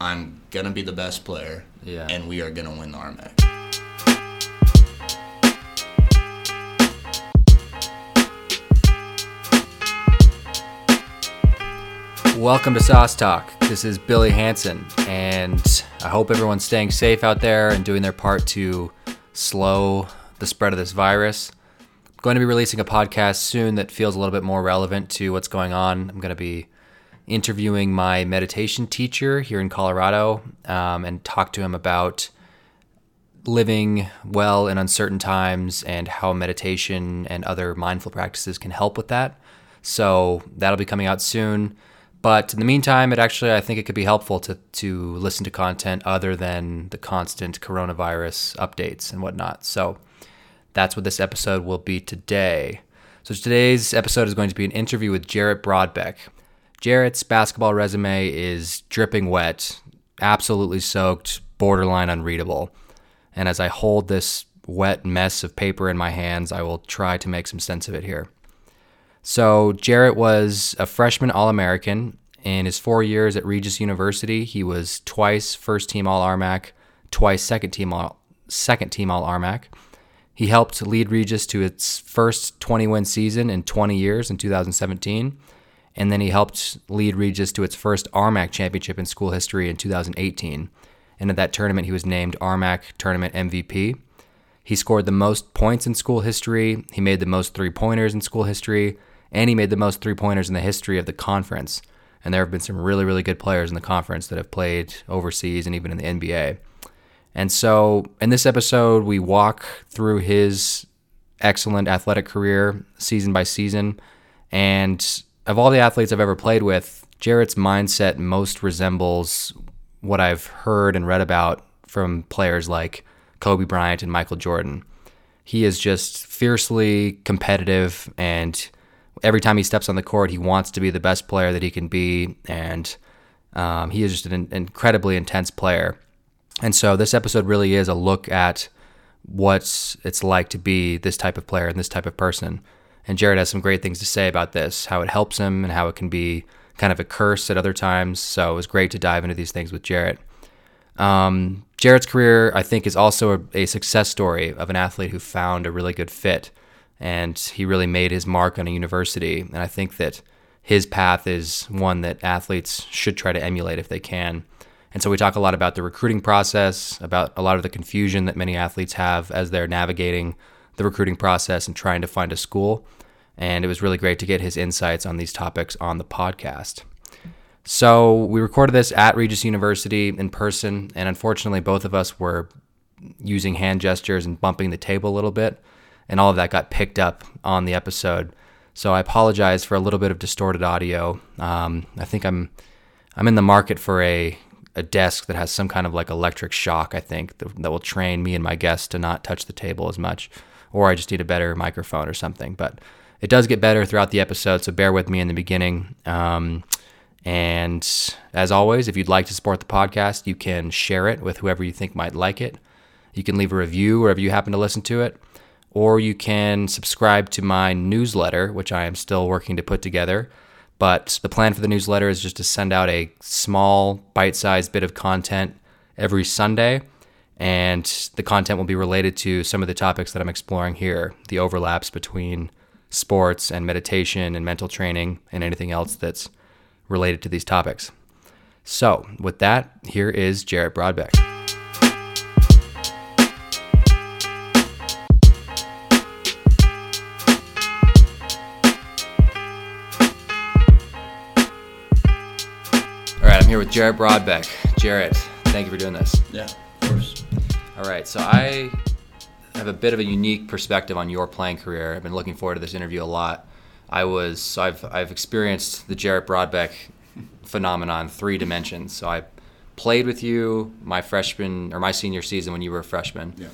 I'm gonna be the best player, Yeah. and we are gonna win the RMAC. Welcome to Sauce Talk. This is Billy Hanson, and I hope everyone's staying safe out there and doing their part to slow the spread of this virus. I'm going to be releasing a podcast soon that feels a little bit more relevant to what's going on. I'm going to be interviewing my meditation teacher here in Colorado um, and talk to him about living well in uncertain times and how meditation and other mindful practices can help with that. So that'll be coming out soon. But in the meantime, it actually I think it could be helpful to to listen to content other than the constant coronavirus updates and whatnot. So that's what this episode will be today. So today's episode is going to be an interview with Jarrett Broadbeck. Jarrett's basketball resume is dripping wet, absolutely soaked, borderline unreadable. And as I hold this wet mess of paper in my hands, I will try to make some sense of it here. So, Jarrett was a freshman All American. In his four years at Regis University, he was twice first team All RMAC, twice second team All second team All RMAC. He helped lead Regis to its first 20 win season in 20 years in 2017. And then he helped lead Regis to its first RMAC championship in school history in 2018. And at that tournament, he was named RMAC tournament MVP. He scored the most points in school history. He made the most three pointers in school history. And he made the most three pointers in the history of the conference. And there have been some really, really good players in the conference that have played overseas and even in the NBA. And so in this episode, we walk through his excellent athletic career season by season. And of all the athletes I've ever played with, Jarrett's mindset most resembles what I've heard and read about from players like Kobe Bryant and Michael Jordan. He is just fiercely competitive, and every time he steps on the court, he wants to be the best player that he can be. And um, he is just an incredibly intense player. And so this episode really is a look at what it's like to be this type of player and this type of person. And Jarrett has some great things to say about this, how it helps him and how it can be kind of a curse at other times. So it was great to dive into these things with Jarrett. Um, career, I think, is also a, a, success story of an athlete who found a really good fit. And he really made his mark on a university. And I think that his path is one that athletes should try to emulate if they can. And so we talk a lot about the recruiting process, about a lot of the confusion that many athletes have as they're navigating the recruiting process and trying to find a school. And it was really great to get his insights on these topics on the podcast. So we recorded this at Regis University in person, and unfortunately, both of us were using hand gestures and bumping the table a little bit, and all of that got picked up on the episode. So I apologize for a little bit of distorted audio. Um, I think I'm I'm in the market for a a desk that has some kind of like electric shock. I think that, that will train me and my guests to not touch the table as much, or I just need a better microphone or something. But it does get better throughout the episode, so bear with me in the beginning. Um, and as always, if you'd like to support the podcast, you can share it with whoever you think might like it. You can leave a review wherever you happen to listen to it, or you can subscribe to my newsletter, which I am still working to put together. But the plan for the newsletter is just to send out a small, bite sized bit of content every Sunday. And the content will be related to some of the topics that I'm exploring here the overlaps between sports and meditation and mental training and anything else that's related to these topics. So, with that, here is Jarrett Broadbeck. All right, I'm here with Jarrett Broadbeck. Jarrett, thank you for doing this. Yeah. All right, so I have a bit of a unique perspective on your playing career. I've been looking forward to this interview a lot. I was so I've I've experienced the Jarrett Broadbeck phenomenon three dimensions. So I played with you my freshman or my senior season when you were a freshman. Yeah.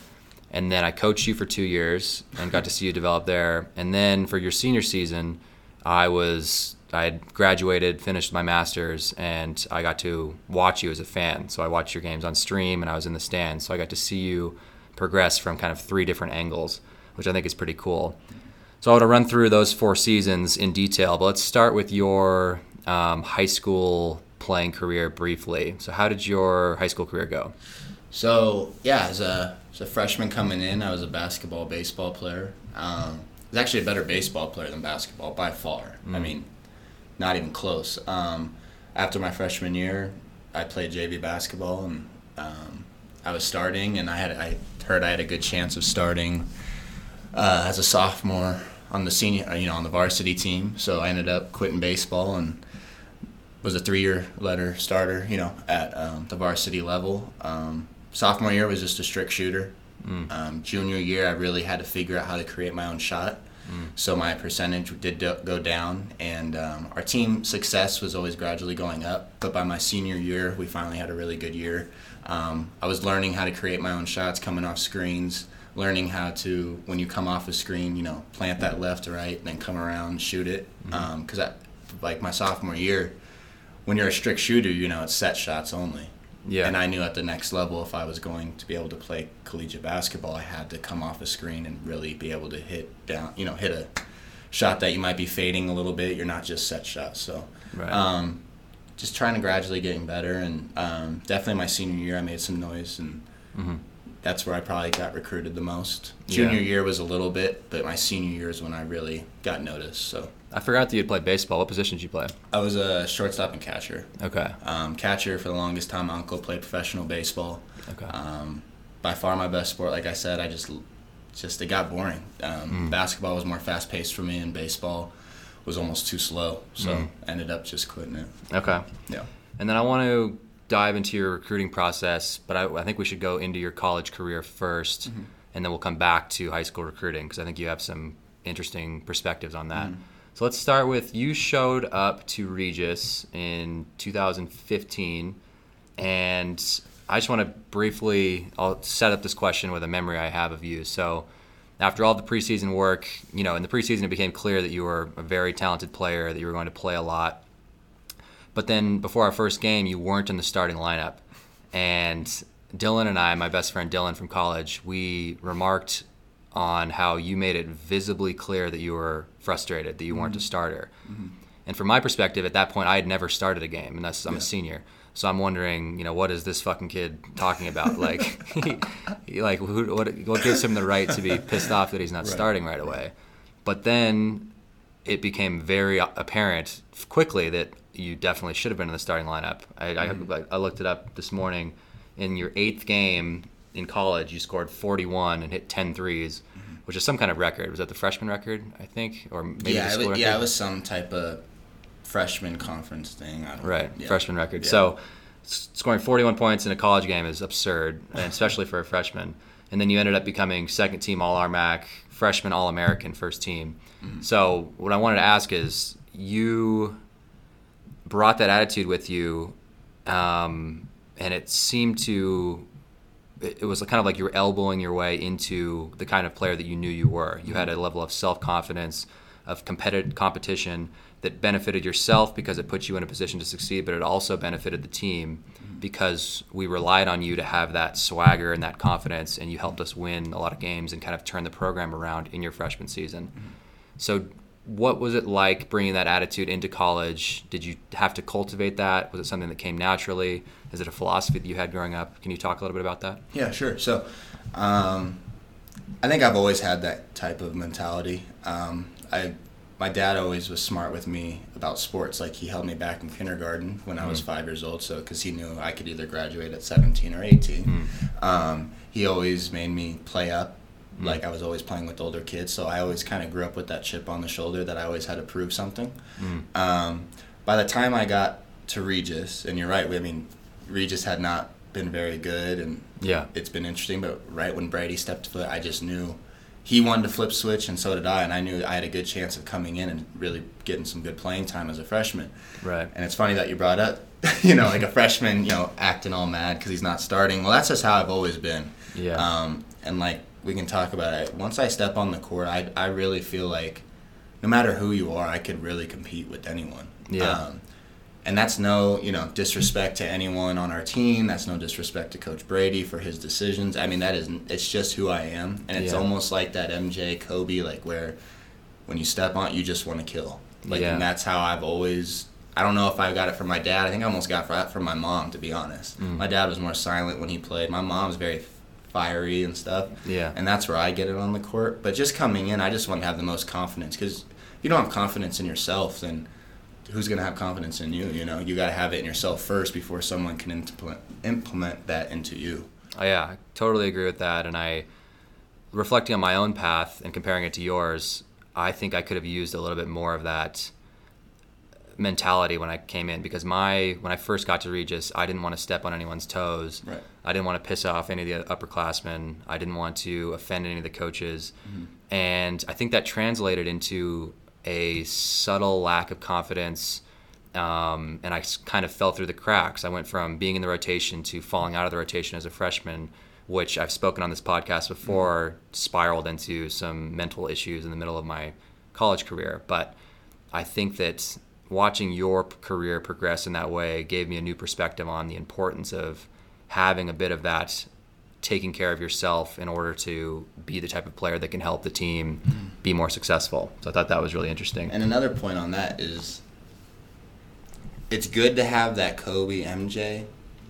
And then I coached you for two years and got to see you develop there. And then for your senior season, I was I had graduated, finished my master's, and I got to watch you as a fan. So I watched your games on stream, and I was in the stands. So I got to see you progress from kind of three different angles, which I think is pretty cool. So I want to run through those four seasons in detail, but let's start with your um, high school playing career briefly. So, how did your high school career go? So yeah, as a as a freshman coming in, I was a basketball baseball player. Um, I was actually a better baseball player than basketball by far. I mean, not even close. Um, after my freshman year, I played JV basketball and um, I was starting, and I had I heard I had a good chance of starting uh, as a sophomore on the senior, uh, you know, on the varsity team. So I ended up quitting baseball and was a three-year letter starter, you know, at um, the varsity level. Um, sophomore year was just a strict shooter. Um, junior year, I really had to figure out how to create my own shot. So my percentage did do- go down, and um, our team success was always gradually going up. But by my senior year, we finally had a really good year. Um, I was learning how to create my own shots coming off screens, learning how to, when you come off a screen, you know, plant that left right, then come around and shoot it. Because I, like my sophomore year, when you're a strict shooter, you know, it's set shots only. Yeah. And I knew at the next level, if I was going to be able to play collegiate basketball, I had to come off a screen and really be able to hit down, you know, hit a shot that you might be fading a little bit. You're not just set shots. So, Right. um, just trying to gradually getting better. And um, definitely my senior year, I made some noise, and that's where I probably got recruited the most. Yeah. Junior year was a little bit, but my senior year is when I really got noticed. So, I forgot that you'd played baseball. What position did you play? I was a shortstop and catcher. Okay. Um, catcher for the longest time. My uncle played professional baseball. Okay. Um, by far my best sport. Like I said, I just just it got boring. Um, Basketball was more fast paced for me, and baseball was almost too slow. So I ended up just quitting it. Okay. Yeah. And then I want to dive into your recruiting process, but I, I think we should go into your college career 1st and then we'll come back to high school recruiting because I think you have some interesting perspectives on that. So let's start with you showed up to Regis in 2015, and I just want to briefly I'll set up this question with a memory I have of you. So after all the preseason work, you know, in the preseason it became clear that you were a very talented player, that you were going to play a lot. But then before our first game, you weren't in the starting lineup. And Dylan and I, my best friend Dylan from college, we remarked on how you made it visibly clear that you were frustrated, that you weren't a mm-hmm. starter. Mm-hmm. And from my perspective, at that point, I had never started a game, and that's I'm a senior. So I'm wondering, you know, what is this fucking kid talking about? Like, he, like who, what, what gives him the right to be pissed off that he's not starting right away? But then it became very apparent quickly that you definitely should have been in the starting lineup. I, I, mm-hmm. I looked it up this morning. In your eighth game in college, you scored 41 and hit 10 threes, which is some kind of record. Was that the freshman record, I think? Or maybe yeah, it was, yeah, it was some type of freshman conference thing. I don't Right, yeah. freshman record. Yeah. So scoring 41 points in a college game is absurd, and especially for a freshman. And then you ended up becoming second team All RMAC, freshman All American, first team. Mm-hmm. So what I wanted to ask is, you brought that attitude with you, um, and it seemed to. It was kind of like you were elbowing your way into the kind of player that you knew you were. You had a mm-hmm. level of self confidence, of competitive competition that benefited yourself because it put you in a position to succeed, but it also benefited the team mm-hmm. because we relied on you to have that swagger and that confidence, and you helped us win a lot of games and kind of turn the program around in your freshman season. Mm-hmm. So, what was it like bringing that attitude into college? Did you have to cultivate that? Was it something that came naturally? Is it a philosophy that you had growing up? Can you talk a little bit about that? Yeah, sure. So, um, I think I've always had that type of mentality. Um, I, my dad always was smart with me about sports. Like he held me back in kindergarten when I was five years old, so because he knew I could either graduate at 17 or 18. Um, he always made me play up. Like I was always playing with older kids, so I always kind of grew up with that chip on the shoulder that I always had to prove something. Um, by the time I got to Regis, and you're right, I mean, Regis had not been very good, and Yeah. it's been interesting. But right when Brady stepped foot, I just knew he wanted to flip switch, and so did I. And I knew I had a good chance of coming in and really getting some good playing time as a freshman. Right. And it's funny that you brought up, you know, like a freshman, you know, acting all mad because he's not starting. Well, that's just how I've always been. Yeah. Um, and like we can talk about it. Once I step on the court, I I really feel like no matter who you are, I could really compete with anyone. Yeah. Um, and that's no, you know, disrespect to anyone on our team. That's no disrespect to Coach Brady for his decisions. I mean, that is, it's just who I am, and it's Yeah. almost like that MJ Kobe, like where when you step on, you just want to kill. Like, Yeah. and that's how I've always I don't know if I got it from my dad. I think I almost got it from my mom, to be honest. Mm. My dad was more silent when he played. My mom's very fiery and stuff. Yeah. And that's where I get it on the court. But just coming in, I just want to have the most confidence because if you don't have confidence in yourself, then who's going to have confidence in you? You know, you got to have it in yourself first before someone can implement implement that into you. Oh, yeah, I totally agree with that. And I, reflecting on my own path and comparing it to yours, I think I could have used a little bit more of that mentality when I came in because my when I first got to Regis, I didn't want to step on anyone's toes. Right. I didn't want to piss off any of the upperclassmen. I didn't want to offend any of the coaches, and I think that translated into a subtle lack of confidence. Um, and I kind of fell through the cracks. I went from being in the rotation to falling out of the rotation as a freshman, which I've spoken on this podcast before, spiraled into some mental issues in the middle of my college career. But I think that watching your career progress in that way gave me a new perspective on the importance of having a bit of that taking care of yourself in order to be the type of player that can help the team mm-hmm. be more successful. So I thought that was really interesting. And another point on that is it's good to have that Kobe MJ,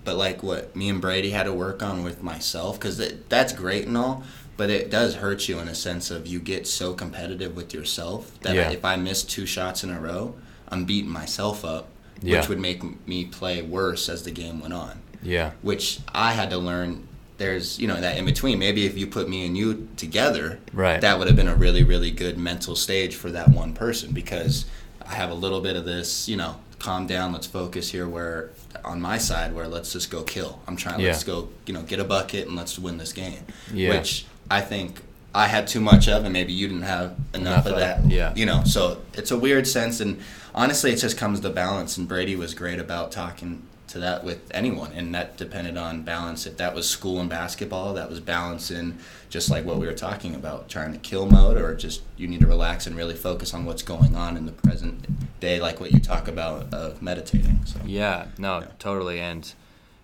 but like what me and Brady had to work on with myself, because that's great and all, but it does hurt you in a sense of you get so competitive with yourself that Yeah. if I miss two shots in a row, I'm beating myself up, Yeah. which would make me play worse as the game went on. Yeah. Which I had to learn. There's you know that in between. Maybe if you put me and you together, Right. that would have been a really really good mental stage for that one person because I have a little bit of this, you know, calm down, let's focus here. Where on my side, where let's just go kill. I'm trying. Let's go, you know, get a bucket and let's win this game. Yeah. Which I think I had too much of, and maybe you didn't have enough, Enough of that. yeah. You know, so it's a weird sense, and honestly, it just comes to balance. And Brady was great about talking to that with anyone, and that depended on balance. If that was school and basketball, that was balance in just like what we were talking about, trying to kill mode, or just you need to relax and really focus on what's going on in the present day, like what you talk about of meditating. So Yeah, no, Yeah. totally. And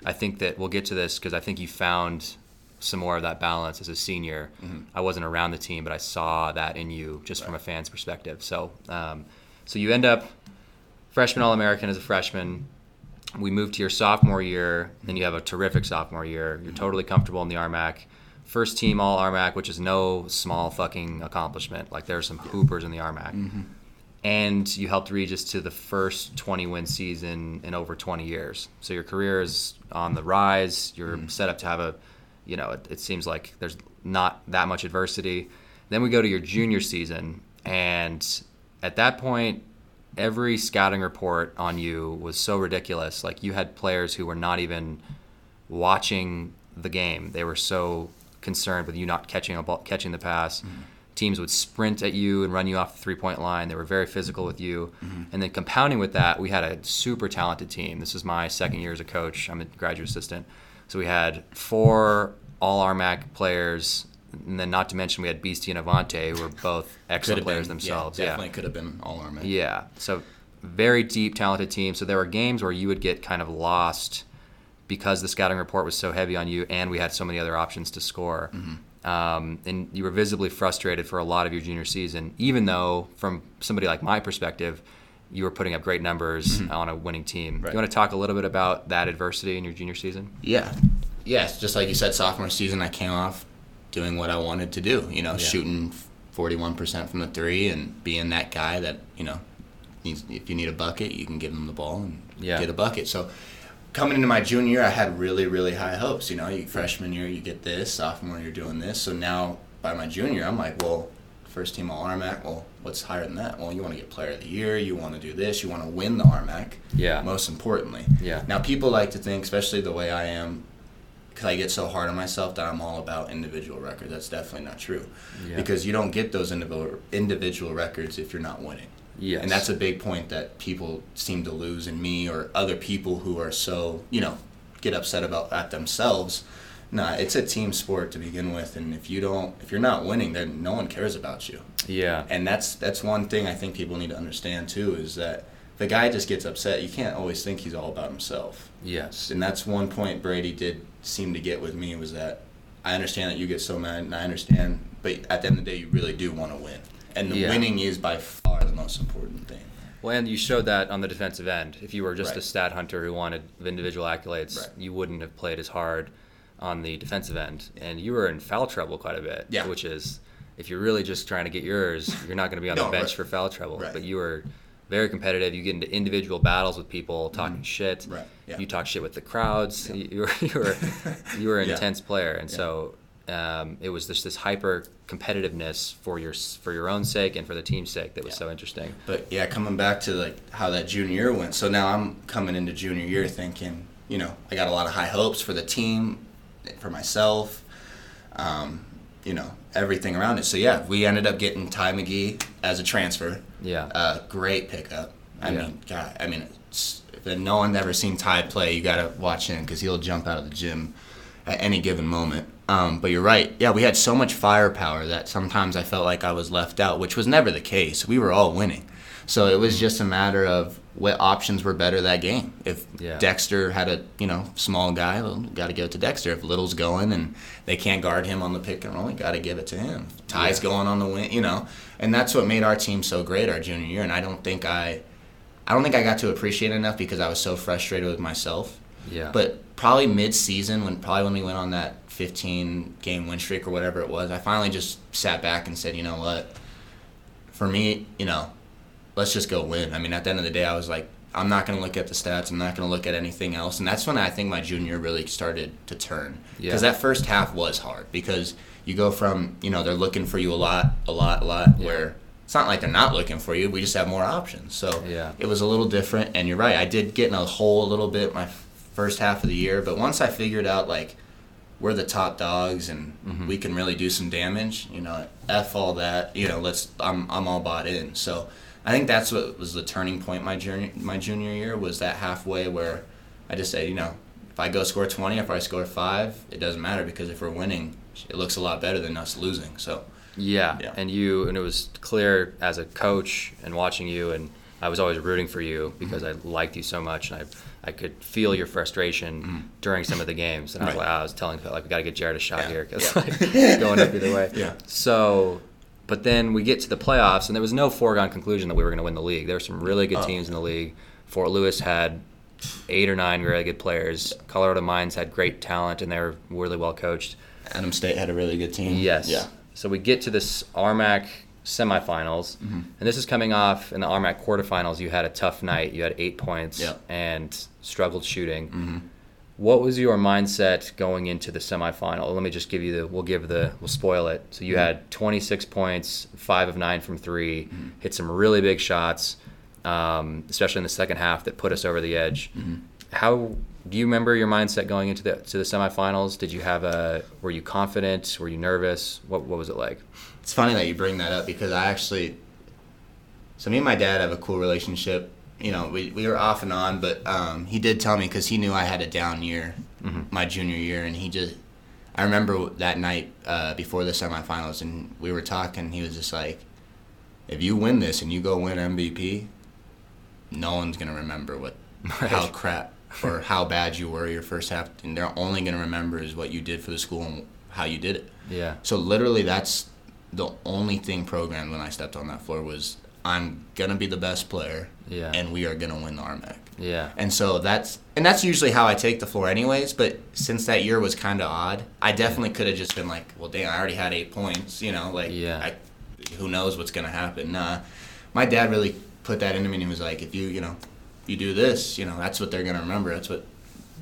I think that we'll get to this because I think you found some more of that balance as a senior. Mm-hmm. I wasn't around the team, but I saw that in you just from a fan's perspective. So, um, so you end up freshman All American as a freshman. We move to your sophomore year, then you have a terrific sophomore year. You're mm-hmm. totally comfortable in the RMAC. First team All RMAC, which is no small fucking accomplishment. Like there are some hoopers in the RMAC mm-hmm. and you helped Regis to the first 20 win season in over 20 years. So your career is on the rise. You're set up to have a, you know, it, it seems like there's not that much adversity. Then we go to your junior mm-hmm. season, and at that point, every scouting report on you was so ridiculous. Like you had players who were not even watching the game. They were so concerned with you not catching a ball, catching the pass. Mm-hmm. Teams would sprint at you and run you off the three point line. They were very physical with you. Mm-hmm. And then compounding with that, we had a super talented team. This is my second year as a coach. I'm a graduate assistant. So we had four all RMAC players. And then, not to mention, we had Beastie and Avante, who were both excellent players been, themselves. Yeah, Yeah, definitely could have been all arm. yeah. So very deep, talented team. So there were games where you would get kind of lost because the scouting report was so heavy on you, and we had so many other options to score. Um, and you were visibly frustrated for a lot of your junior season, even though, from somebody like my perspective, you were putting up great numbers mm-hmm. on a winning team. Right. You want to talk a little bit about that adversity in your junior season? Yeah. Yes, just like you said, sophomore season, I came off doing what I wanted to do. You know, shooting 41% from the three and being that guy that, you know, needs, if you need a bucket, you can give them the ball and Yeah. get a bucket. So coming into my junior year, I had really, really high hopes. You know, you, freshman year, you get this, sophomore, you're doing this. So now by my junior, I'm like, well, first team all RMAC, well, what's higher than that? Well, you want to get player of the year, you want to do this, you want to win the RMAC. Yeah. Most importantly. Yeah. Now, people like to think, especially the way I am, because I get so hard on myself that I'm all about individual records. That's definitely not true. Yeah. Because you don't get those individual individual records if you're not winning. Yes. And that's a big point that people seem to lose in me or other people who are so, you know, get upset about that themselves. Nah, it's a team sport to begin with, and if you don't, if you're not winning, then no one cares about you. Yeah. And that's that's one thing I think people need to understand too is that the guy just gets upset. You can't always think he's all about himself. Yes. And that's one point Brady did seem to get with me was that I understand that you get so mad, and I understand, but at the end of the day, you really do want to win, and the Yeah. winning is by far the most important thing. Well, and you showed that on the defensive end. If you were just Right. a stat hunter who wanted individual accolades, Right. you wouldn't have played as hard on the defensive end. And you were in foul trouble quite a bit, Yeah. which is, if you're really just trying to get yours, you're not going to be on the bench right. for foul trouble. Right. But you were very competitive. You get into individual battles with people, talking shit. Mm-hmm. Right, yeah. You talk shit with the crowds. You, you were you were you were an Yeah. intense player, and Yeah. so um, it was just this hyper competitiveness for your for your own sake and for the team's sake that was Yeah. so interesting. But yeah, coming back to like how that junior year went. So now I'm coming into junior year thinking, you know, I got a lot of high hopes for the team, for myself, um, you know, everything around it. So yeah, we ended up getting Ty McGee as a transfer. Yeah. Uh, great pickup. I Yeah. mean, God, I mean, if no one's ever seen Ty play, you got to watch him because he'll jump out of the gym at any given moment. Um, but you're right. Yeah, we had so much firepower that sometimes I felt like I was left out, which was never the case. We were all winning. So it was just a matter of what options were better that game. If Yeah. Dexter had a you know small guy, well, got to give it to Dexter. If Little's going and they can't guard him on the pick and roll, got to give it to him. Ty's Yeah. going on the win, you know, and that's what made our team so great our junior year. And I don't think I, I don't think I got to appreciate it enough because I was so frustrated with myself. Yeah. But probably mid-season, when probably when we went on that 15 game win streak or whatever it was, I finally just sat back and said, you know what? For me, you know, let's just go win. I mean, at the end of the day, I was like, I'm not going to look at the stats. I'm not going to look at anything else. And that's when I think my junior really started to turn. Yeah. Because that first half was hard because you go from, you know, they're looking for you a lot, a lot, a lot, Yeah. where it's not like they're not looking for you. We just have more options. So Yeah. it was a little different. And you're right. I did get in a hole a little bit my first half of the year. But once I figured out, like, we're the top dogs and Mhm. we can really do some damage, you know, F all that, you know, let's, I'm, I'm all bought in. So I think that's what was the turning point my junior, my junior year was that halfway where I just said, you know, if I go score 20, if I score five, it doesn't matter because if we're winning, it looks a lot better than us losing. So Yeah. Yeah. and you and it was clear as a coach and watching you, and I was always rooting for you because Mm-hmm. I liked you so much, and I I could feel your frustration during some of the games, and I was Mm-hmm. Right. like, I was telling Phil like we got to get Jarrett a shot Yeah. here because Yeah. like, going up either way. Yeah. So. But then we get to the playoffs, and there was no foregone conclusion that we were going to win the league. There were some really good Oh. teams in the league. Fort Lewis had eight or nine really good players. Colorado Mines had great talent, and they were really well coached. Adams State had a really good team. Yes. Yeah. So we get to this RMAC semifinals, Mm-hmm. and this is coming off in the RMAC quarterfinals. You had a tough night. You had eight points and struggled shooting. Mm-hmm. What was your mindset going into the semifinal? Let me just give you the. We'll give the. We'll spoil it. So you Mm-hmm. had 26 points, five of nine from 3 hit some really big shots, um, especially in the second half that put us over the edge. Mm-hmm. How do you remember your mindset going into the to the semifinals? Did you have a? Were you confident? Were you nervous? What What was it like? It's funny that you bring that up because I actually, so me and my dad have a cool relationship. You know, we, we were off and on, but um, he did tell me because he knew I had a down year, my junior year, and he just, I remember that night uh, before the semifinals, and we were talking. He was just like, if you win this and you go win MVP, no one's gonna remember what how crap or how bad you were your first half, and they're only gonna remember is what you did for the school and how you did it. Yeah. So literally, that's the only thing programmed when I stepped on that floor was I'm gonna be the best player, Yeah. and we are gonna win the RMAC. Yeah. And so that's and that's usually how I take the floor, anyways. But since that year was kind of odd, I definitely could have just been like, well, damn, I already had eight points, you know, like, Yeah. I, who knows what's gonna happen? Nah, my dad really put that into me, and he was like, if you, you know, you do this, you know, that's what they're gonna remember. That's what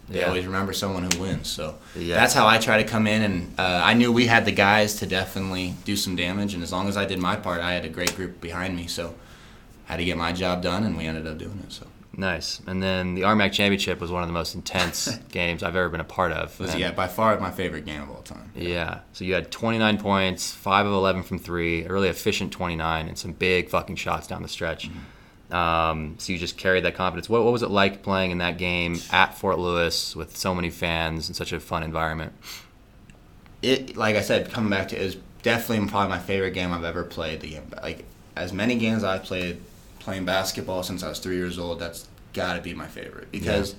they Yeah. always remember someone who wins. So Yeah. that's how I try to come in, and uh, I knew we had the guys to definitely do some damage. And as long as I did my part, I had a great group behind me. So had to get my job done, and we ended up doing it. So Nice. And then the RMAC championship was one of the most intense games I've ever been a part of. it was yeah by far my favorite game of all time. Yeah. So you had 29 points, 5 of 11 from 3, a really efficient 29, and some big fucking shots down the stretch. Um, so you just carried that confidence. What, what was it like playing in that game at Fort Lewis with so many fans and such a fun environment? it like I said, coming back to it was definitely probably my favorite game I've ever played. The game like as many games I've played playing basketball since I was three years old. That's got to be my favorite because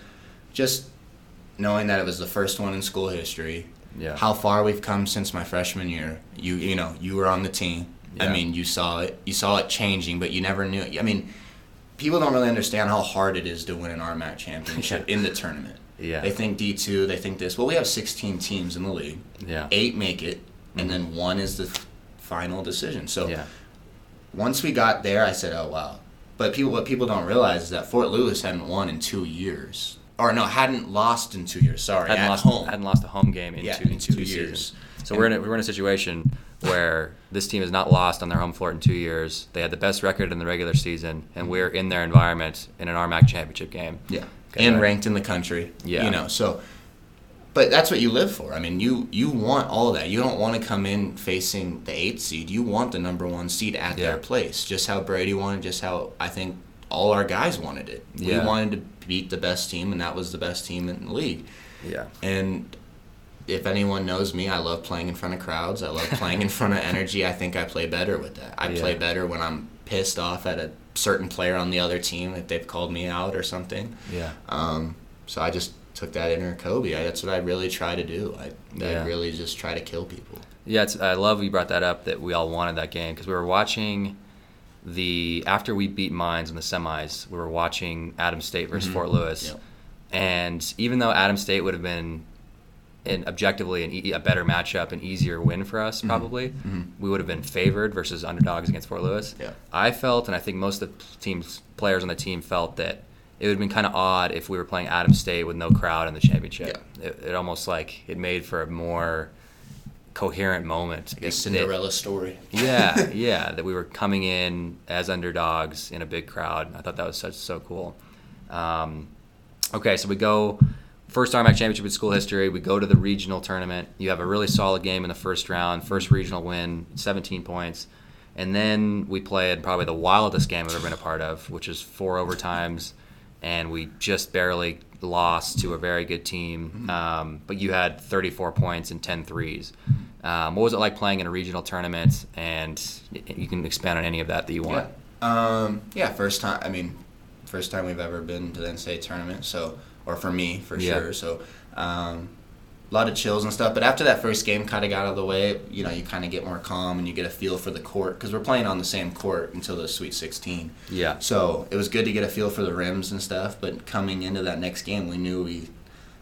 just knowing that it was the first one in school history. Yeah. How far we've come since my freshman year. You you know you were on the team. I mean you saw it. You saw it changing, but you never knew. I mean. people don't really understand how hard it is to win an RMAC championship in the tournament. Yeah. They think D two, they think this. Well, we have 16 teams in the league. Yeah. Eight make it, and mm-hmm. then one is the final decision. So Yeah. once we got there, I said, "Oh wow!" But people, what people don't realize is that Fort Lewis hadn't won in two years, or no, hadn't lost in two years. Sorry, hadn't at lost home. hadn't lost a home game in Yeah, two, in two two years. So we're in a, we're in a situation where this team has not lost on their home floor in two years. They had the best record in the regular season, and we're in their environment in an RMAC championship game. Yeah, and ranked in the country. Yeah. you know so. But that's what you live for. I mean, you you want all of that. You don't want to come in facing the eighth seed. You want the number one seed at Yeah. their place. Just how Brady wanted. Just how I think all our guys wanted it. Yeah. We wanted to beat the best team, and that was the best team in the league. Yeah. And if anyone knows me, I love playing in front of crowds. I love playing in front of energy. I think I play better with that. I play better when I'm pissed off at a certain player on the other team if they've called me out or something. Yeah. Um, so I just took that inner Kobe. I, that's what I really try to do. I, Yeah. I really just try to kill people. Yeah, it's, I love you brought that up that we all wanted that game because we were watching the after we beat Mines in the semis, we were watching Adams State versus mm-hmm. Fort Lewis, Yep. and even though Adams State would have been an objectively an e- a better matchup, an easier win for us mm-hmm. probably, mm-hmm. we would have been favored versus underdogs against Fort Lewis. Yeah. I felt, and I think most of the teams players on the team felt that it would have been kind of odd if we were playing Adams State with no crowd in the championship. It, it almost like it made for a more coherent moment. Like a Cinderella story. yeah, yeah, that we were coming in as underdogs in a big crowd. I thought that was such so cool. Um, okay, so we go first RMAC championship in school history. We go to the regional tournament. You have a really solid game in the first round, first regional win, 17 points, and then we played probably the wildest game I've ever been a part of, which is four overtimes, and we just barely lost to a very good team. Um, but you had 34 points and 10 threes. Um, what was it like playing in a regional tournament? And you can expand on any of that that you want. Yeah. Um, yeah, first time. I mean, first time we've ever been to the NCAA tournament. So, or for me, for Yeah. sure. So, um, lot of chills and stuff. But after that first game kind of got out of the way, you know, you kind of get more calm and you get a feel for the court because we're playing on the same court until the Sweet 16. Yeah. So it was good to get a feel for the rims and stuff. But coming into that next game, we knew we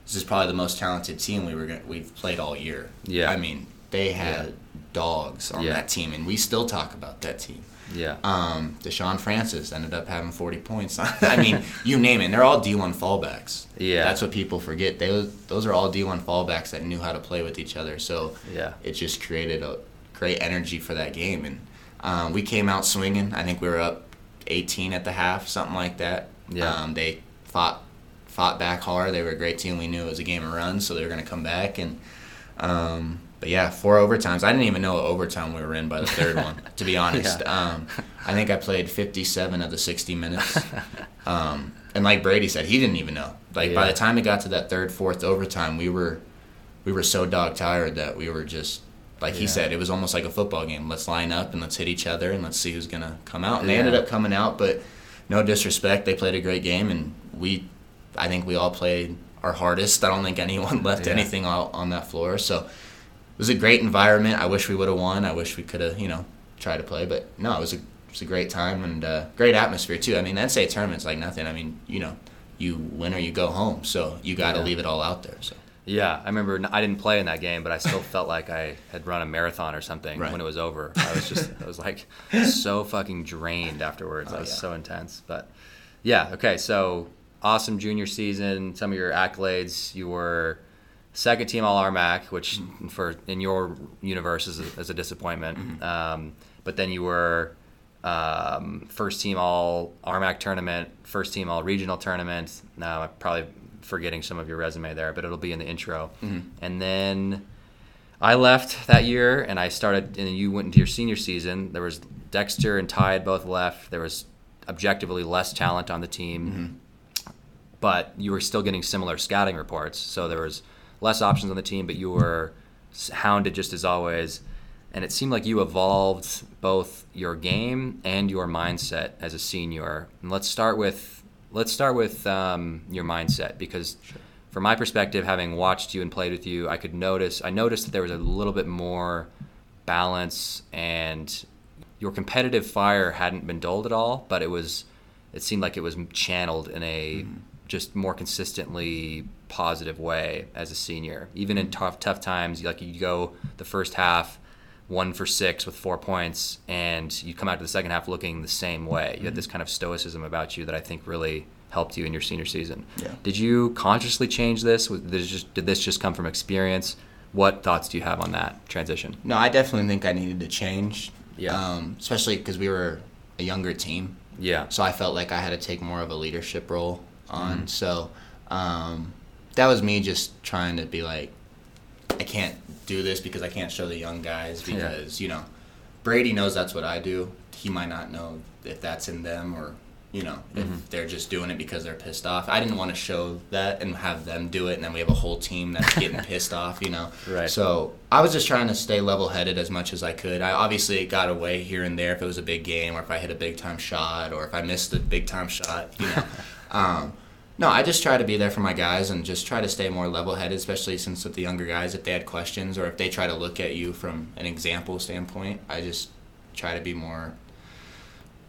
this is probably the most talented team we were gonna, we've played all year. Yeah. I mean, they had dogs on Yeah. that team, and we still talk about that team. Yeah. Um, Deshaun Francis ended up having 40 points. I mean, you name it. They're all D1 fallbacks. Yeah. That's what people forget. They those are all D1 fallbacks that knew how to play with each other. So Yeah. it just created a great energy for that game. And um, we came out swinging. I think we were up 18 at the half, something like that. Yeah. Um, they fought fought back hard. They were a great team. We knew it was a game of runs, so they were going to come back. And um, but yeah, four overtimes. I didn't even know what overtime we were in by the third one. To be honest, um, I think I played 57 of the 60 minutes. Um, and like Brady said, he didn't even know. Like by the time it got to that third, fourth overtime, we were we were so dog tired that we were just like he said, it was almost like a football game. Let's line up and let's hit each other and let's see who's gonna come out. And they ended up coming out, but no disrespect, they played a great game, and we, I think we all played our hardest. I don't think anyone left Yeah. anything out on that floor. So it was a great environment. I wish we would have won. I wish we could have, you know, tried to play, but no, it was a it was a great time and uh, great atmosphere too. I mean, NCAA tournament's like nothing. I mean, you know, you win or you go home, so you got to Yeah. leave it all out there. So. Yeah, I remember I didn't play in that game, but I still felt like I had run a marathon or something Right. when it was over. I was just, I was like so fucking drained afterwards. Oh, I was yeah. so intense. But yeah, okay, so awesome junior season. Some of your accolades, you were second team All RMAC, which Mm-hmm. for in your universe is a, is a disappointment. Mm-hmm. Um, but then you were um, first team All RMAC tournament, first team All regional tournament. Now I'm probably forgetting some of your resume there, but it'll be in the intro. And then I left that year, and I started, and you went into your senior season. There was Dexter and Ty had both left. There was objectively less talent on the team, but you were still getting similar scouting reports. So there was less options on the team, but you were hounded just as always. And it seemed like you evolved both your game and your mindset as a senior. And let's start with let's start with um, your mindset because, from my perspective, having watched you and played with you, I could notice I noticed that there was a little bit more balance and your competitive fire hadn't been dulled at all, but it was it seemed like it was channeled in a mm-hmm. just more consistently positive way as a senior. Even in tough tough times, like you go the first half one for six with four points, and you come out to the second half looking the same way. You mm-hmm. had this kind of stoicism about you that I think really helped you in your senior season. Yeah. Did you consciously change this? Did this just, did this just come from experience? What thoughts do you have on that transition? No, I definitely think I needed to change. Yeah. Um, especially because we were a younger team. Yeah. So I felt like I had to take more of a leadership role on. Mm-hmm. So um, that was me just trying to be like, I can't do this because I can't show the young guys because yeah. you know Brady knows that's what I do. He might not know if that's in them or you know if mm-hmm. they're just doing it because they're pissed off. I didn't want to show that and have them do it, and then we have a whole team that's getting pissed off. You know. Right. So I was just trying to stay level-headed as much as I could. I obviously got away here and there if it was a big game or if I hit a big time shot or if I missed a big time shot. You know. um, no, I just try to be there for my guys and just try to stay more level headed, especially since with the younger guys, if they had questions or if they try to look at you from an example standpoint, I just try to be more.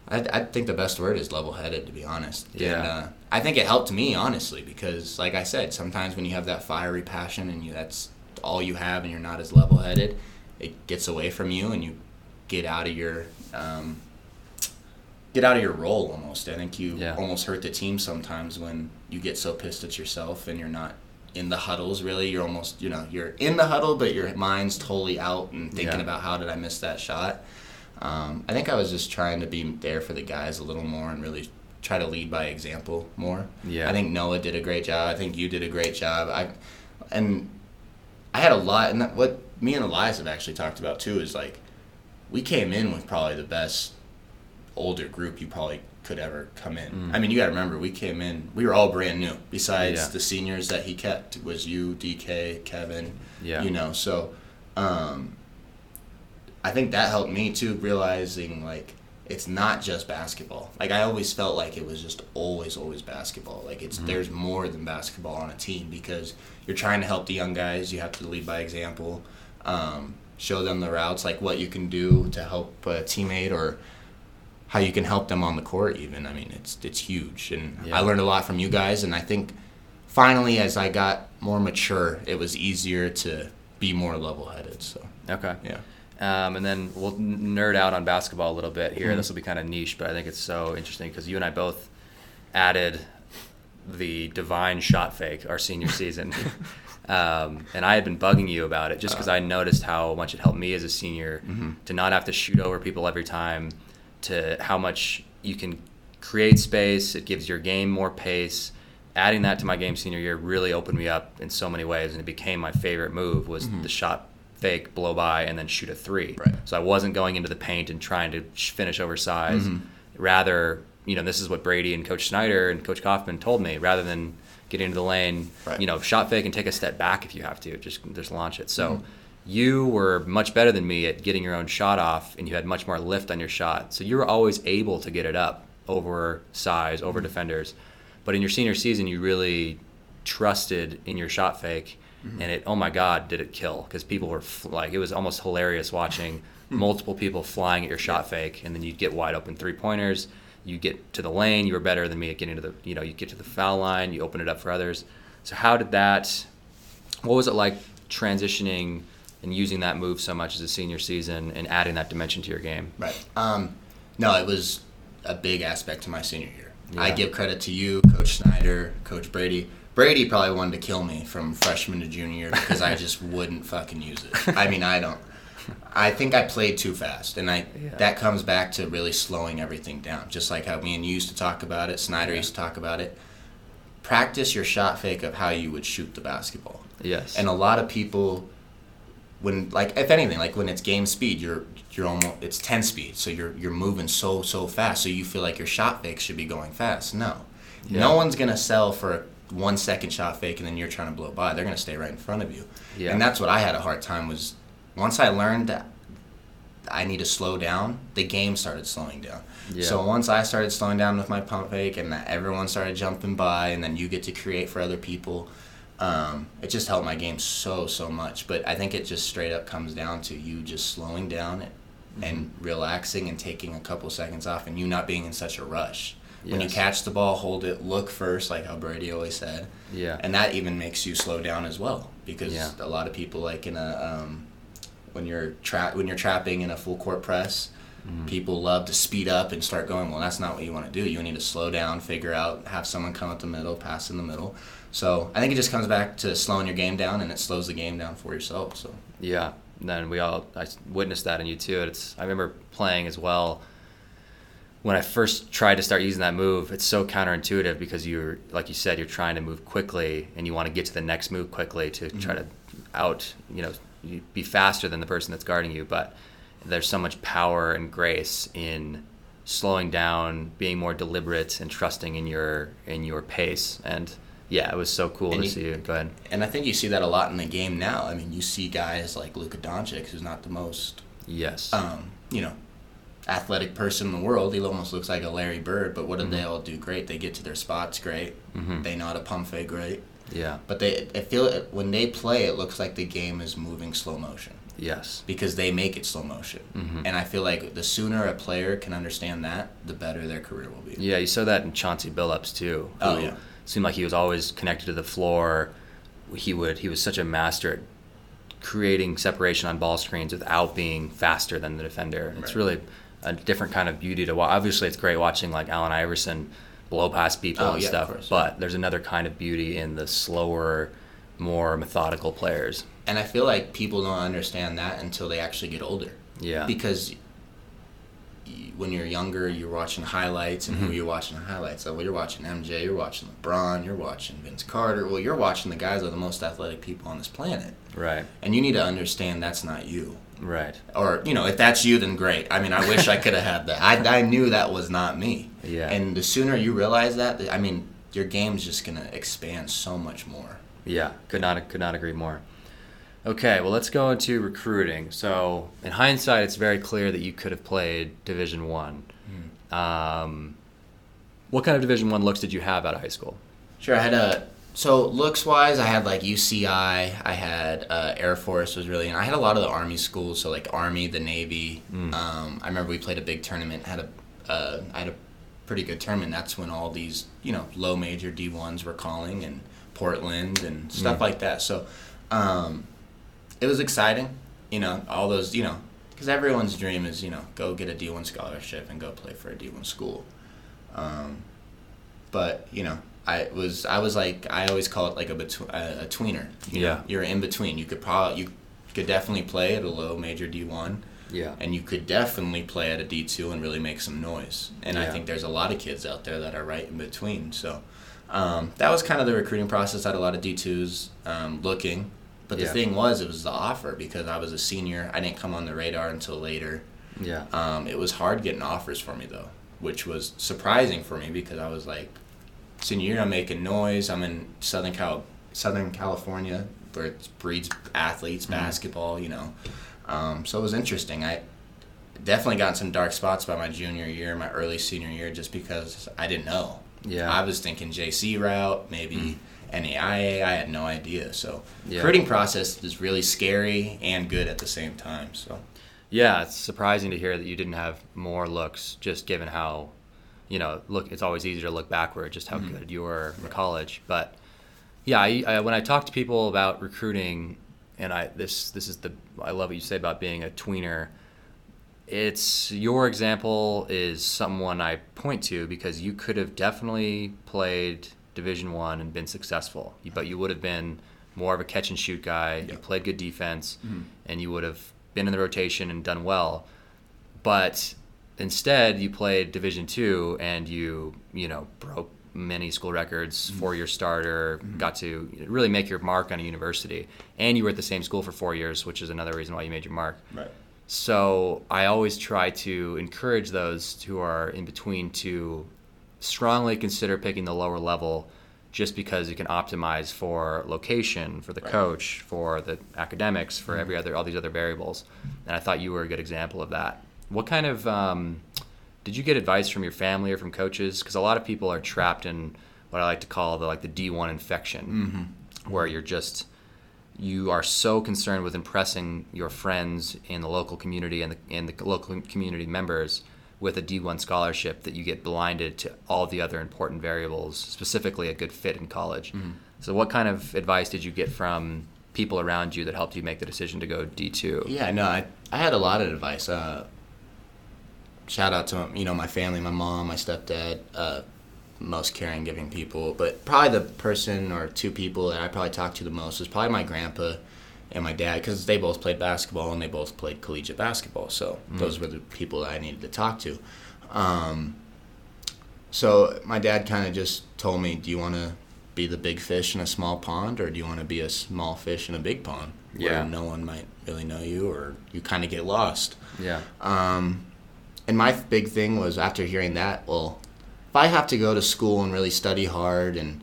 I, I think the best word is level headed, to be honest. Yeah. And, uh, I think it helped me, honestly, because, like I said, sometimes when you have that fiery passion and you that's all you have and you're not as level headed, it gets away from you and you get out of your um, get out of your role almost. I think you yeah. almost hurt the team sometimes when you get so pissed at yourself and you're not in the huddles really. You're almost you know you're in the huddle, but your mind's totally out and thinking yeah. about how did I miss that shot. Um, I think I was just trying to be there for the guys a little more and really try to lead by example more. Yeah. I think Noah did a great job. I think you did a great job. I and I had a lot, and that, what me and Elias have actually talked about too is like we came in with probably the best older group you probably could ever come in. Mm. I mean, you got to remember, we came in, we were all brand new. Besides yeah. the seniors that he kept, was you, DK, Kevin. Yeah. You know, so um, I think that helped me too, realizing like it's not just basketball. Like I always felt like it was just always, always basketball. Like it's mm-hmm. there's more than basketball on a team because you're trying to help the young guys. You have to lead by example. Um, show them the routes, like what you can do to help a teammate or how you can help them on the court even. I mean it's it's huge. And yeah. i learned a lot from you guys. And i think finally as i got more mature it was easier to be more level-headed. So okay. yeah. Um, and then we'll nerd out on basketball a little bit here. Mm-hmm. this will be kind of niche but i think it's so interesting because you and i both added the divine shot fake our senior season. Um, and I had been bugging you about it just because uh, I noticed how much it helped me as a senior mm-hmm. to not have to shoot over people every time, to how much you can create space. It gives your game more pace. Adding that to my game senior year really opened me up in so many ways, and it became my favorite move was mm-hmm. the shot fake, blow by, and then shoot a three. Right. So I wasn't going into the paint and trying to finish oversized. Mm-hmm. Rather, you know, this is what Brady and Coach Snyder and Coach Kaufman told me. Rather than get into the lane, right. you know, shot fake and take a step back if you have to. Just just launch it. So. Mm-hmm you were much better than me at getting your own shot off and you had much more lift on your shot. So you were always able to get it up over size, over mm-hmm. defenders. But in your senior season, you really trusted in your shot fake. Mm-hmm. And it, oh my God, did it kill? Because people were like, it was almost hilarious watching multiple people flying at your shot fake. And then you'd get wide open three pointers. You get to the lane. You were better than me at getting to the, you know, you get to the foul line. You open it up for others. So how did that, what was it like transitioning? And using that move so much as a senior season and adding that dimension to your game? Right. Um, no, it was a big aspect to my senior year. Yeah. I give credit to you, Coach Snyder, Coach Brady. Brady probably wanted to kill me from freshman to junior year because I just wouldn't fucking use it. I mean, I don't. I think I played too fast, and I yeah. that comes back to really slowing everything down. Just like how me and you used to talk about it, Snyder yeah. used to talk about it. Practice your shot fake of how you would shoot the basketball. Yes. And a lot of people when like if anything like when it's game speed you're you're almost it's 10 speed so you're you're moving so so fast so you feel like your shot fake should be going fast no yeah. no one's gonna sell for a one second shot fake and then you're trying to blow by they're gonna stay right in front of you yeah. and that's what i had a hard time was once i learned that i need to slow down the game started slowing down yeah. so once i started slowing down with my pump fake and that everyone started jumping by and then you get to create for other people um, it just helped my game so so much. But I think it just straight up comes down to you just slowing down and, and relaxing and taking a couple seconds off, and you not being in such a rush. When you catch the ball, hold it, look first, like how Brady always said. Yeah. And that even makes you slow down as well because Yeah. a lot of people like in a um, when you're tra- when you're trapping in a full court press, Mm-hmm. people love to speed up and start going. Well, that's not what you want to do. You need to slow down, figure out, have someone come up the middle, pass in the middle. So I think it just comes back to slowing your game down, and it slows the game down for yourself. So Yeah, and then we all I witnessed that in you too. It's I remember playing as well. When I first tried to start using that move, it's so counterintuitive because you're like you said, you're trying to move quickly and you want to get to the next move quickly to try mm-hmm. to out, you know, be faster than the person that's guarding you. But there's so much power and grace in slowing down, being more deliberate, and trusting in your in your pace. And yeah, it was so cool And to you- see you. Go ahead. And I think you see that a lot in the game now. I mean, you see guys like Luka Doncic, who's not the most, Yes. um, you know, athletic person in the world. He almost looks like a Larry Bird. But what do they all do? Great. They get to their spots. Great. Mhm. They know how to pump fake. Great. yeah. But they, I feel it, when they play, it looks like the game is moving slow motion Yes. because they make it slow motion. Mhm. And I feel like the sooner a player can understand that, the better their career will be. Yeah, you saw that in Chauncey Billups too. Oh, yeah. Seemed like he was always connected to the floor. He would he was such a master at creating separation on ball screens without being faster than the defender. It's really a different kind of beauty to watch. Obviously, it's great watching like Allen Iverson blow past people Oh, and yeah, stuff. but there's another kind of beauty in the slower, more methodical players. And I feel like people don't understand that until they actually get older. Yeah. Because when you're younger, you're watching highlights, and who mm-hmm. you're watching highlights. So, well, you're watching MJ, you're watching LeBron, you're watching Vince Carter. Well, you're watching the guys that are the most athletic people on this planet. right. And you need to understand that's not you. Right. Or, you know, if that's you, then great. I mean, I wish I could have had that. I, I knew that was not me. Yeah. And the sooner you realize that, I mean, your game's just going to expand so much more. Yeah, could not could not agree more. Okay, well let's go into recruiting. So in hindsight, it's very clear that you could have played Division One. Um, what kind of Division One looks did you have out of high school? Sure, I had a so looks wise, I had like UCI, I had uh, Air Force was really, and I had a lot of the Army schools, so like Army, the Navy. Um, I remember we played a big tournament, had a, uh, I had a pretty good tournament. That's when all these you know low major D ones were calling and Portland and stuff like that. So um, it was exciting, you know, all those you know, because everyone's dream is you know go get a D one scholarship and go play for a D one school. Um, but you know i was i was like i always call it like a between a, a tweener you know? Yeah. you're in between you could probably you could definitely play at a low major d1 Yeah. and you could definitely play at a d2 and really make some noise and i think there's a lot of kids out there that are right in between so um, that was kind of the recruiting process i had a lot of d2s um, looking but the Yeah. thing was it was the offer because i was a senior i didn't come on the radar until later Yeah. um, it was hard getting offers for me though, which was surprising for me because I was like, senior year I'm making noise. I'm in Southern Cal, Southern California, where it breeds athletes, basketball. You know, um, so it was interesting. I definitely got some dark spots by my junior year, my early senior year, just because I didn't know. Yeah. I was thinking JC route, maybe NAIA. I had no idea. So Yeah. recruiting process is really scary and good at the same time. So. Yeah, it's surprising to hear that you didn't have more looks, just given how, you know, look. It's always easier to look backward, just how mm-hmm. good you were in college. But yeah, I, I, when I talk to people about recruiting, and I this this is the I love what you say about being a tweener. It's your example is someone I point to because you could have definitely played Division One and been successful, but you would have been more of a catch and shoot guy. You played good defense, mm-hmm. and you would have been in the rotation and done well. But instead, you played Division Two, and you you know broke many school records mm-hmm. for your starter. Mm-hmm. Got to really make your mark on a university, and you were at the same school for four years, which is another reason why you made your mark. Right. So I always try to encourage those who are in between to strongly consider picking the lower level just because you can optimize for location, for the Right. coach, for the academics, for every other all these other variables. And I thought you were a good example of that. What kind of um, did you get advice from your family or from coaches? Because a lot of people are trapped in what I like to call the like the D1 infection, where you're just you are so concerned with impressing your friends in the local community and the, and the local community members with a D1 scholarship that you get blinded to all the other important variables, specifically a good fit in college. Mm-hmm. So, what kind of advice did you get from people around you that helped you make the decision to go D2? Yeah, no, I, I had a lot of advice. Uh, shout out to you know my family, my mom, my stepdad, uh, most caring, giving people. But probably the person or two people that I probably talked to the most was probably my grandpa and my dad because they both played basketball and they both played collegiate basketball. So those were the people that I needed to talk to. Um, so my dad kind of just told me, "Do you want to be the big fish in a small pond, or do you want to be a small fish in a big pond Yeah. where no one might really know you, or you kind of get lost?" Yeah. Um, and my big thing was after hearing that, well, if I have to go to school and really study hard, and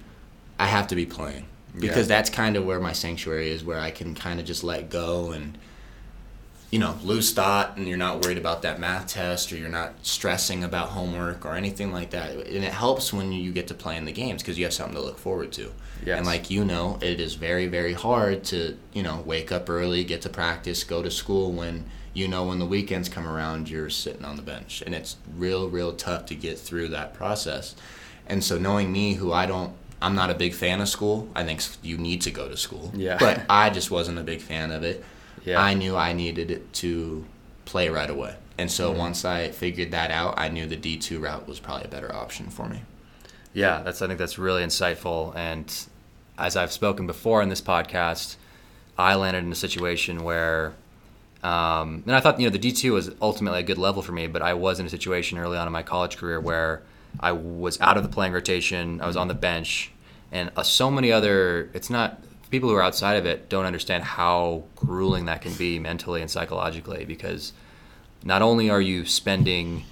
I have to be playing because Yeah. that's kind of where my sanctuary is, where I can kind of just let go and you know lose thought, and you're not worried about that math test, or you're not stressing about homework or anything like that. And it helps when you get to play in the games because you have something to look forward to. Yes. And like you know, it is very very hard to you know wake up early, get to practice, go to school when you know when the weekends come around you're sitting on the bench and it's real real tough to get through that process and so knowing me who i don't i'm not a big fan of school i think you need to go to school Yeah. but i just wasn't a big fan of it Yeah. i knew i needed to play right away and so Mm-hmm. once i figured that out i knew the d2 route was probably a better option for me Yeah, that's I think that's really insightful. And as I've spoken before in this podcast, I landed in a situation where, um, and I thought you know the D two was ultimately a good level for me, but I was in a situation early on in my college career where I was out of the playing rotation, I was on the bench, and uh, so many other. It's not people who are outside of it don't understand how grueling that can be mentally and psychologically because not only are you spending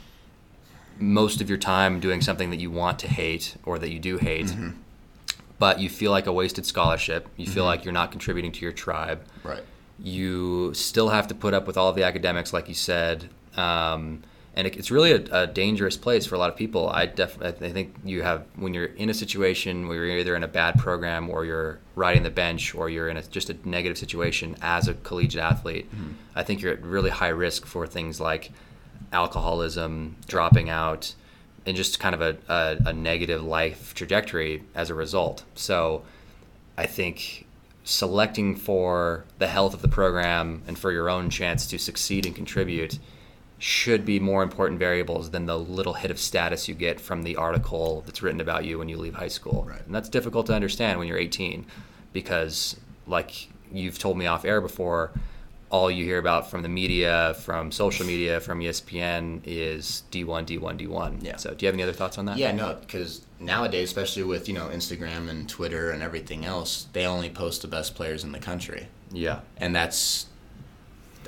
most of your time doing something that you want to hate or that you do hate, but you feel like a wasted scholarship. You feel like you're not contributing to your tribe. right You still have to put up with all of the academics, like you said. Um, and it, it's really a, a dangerous place for a lot of people. I definitely I think you have when you're in a situation where you're either in a bad program or you're riding the bench or you're in a, just a negative situation as a collegiate athlete. Mm-hmm. I think you're at really high risk for things like alcoholism, dropping out, and just kind of a, a, a negative life trajectory as a result. So I think selecting for the health of the program and for your own chance to succeed and contribute should be more important variables than the little hit of status you get from the article that's written about you when you leave high school. Right. And that's difficult to understand when you're 18 because, like you've told me off air before, all you hear about from the media, from social media, from ESPN is D1, D1, D1. Yeah. So, do you have any other thoughts on that? Yeah, no, because nowadays, especially with you know Instagram and Twitter and everything else, they only post the best players in the country, Yeah. and that's,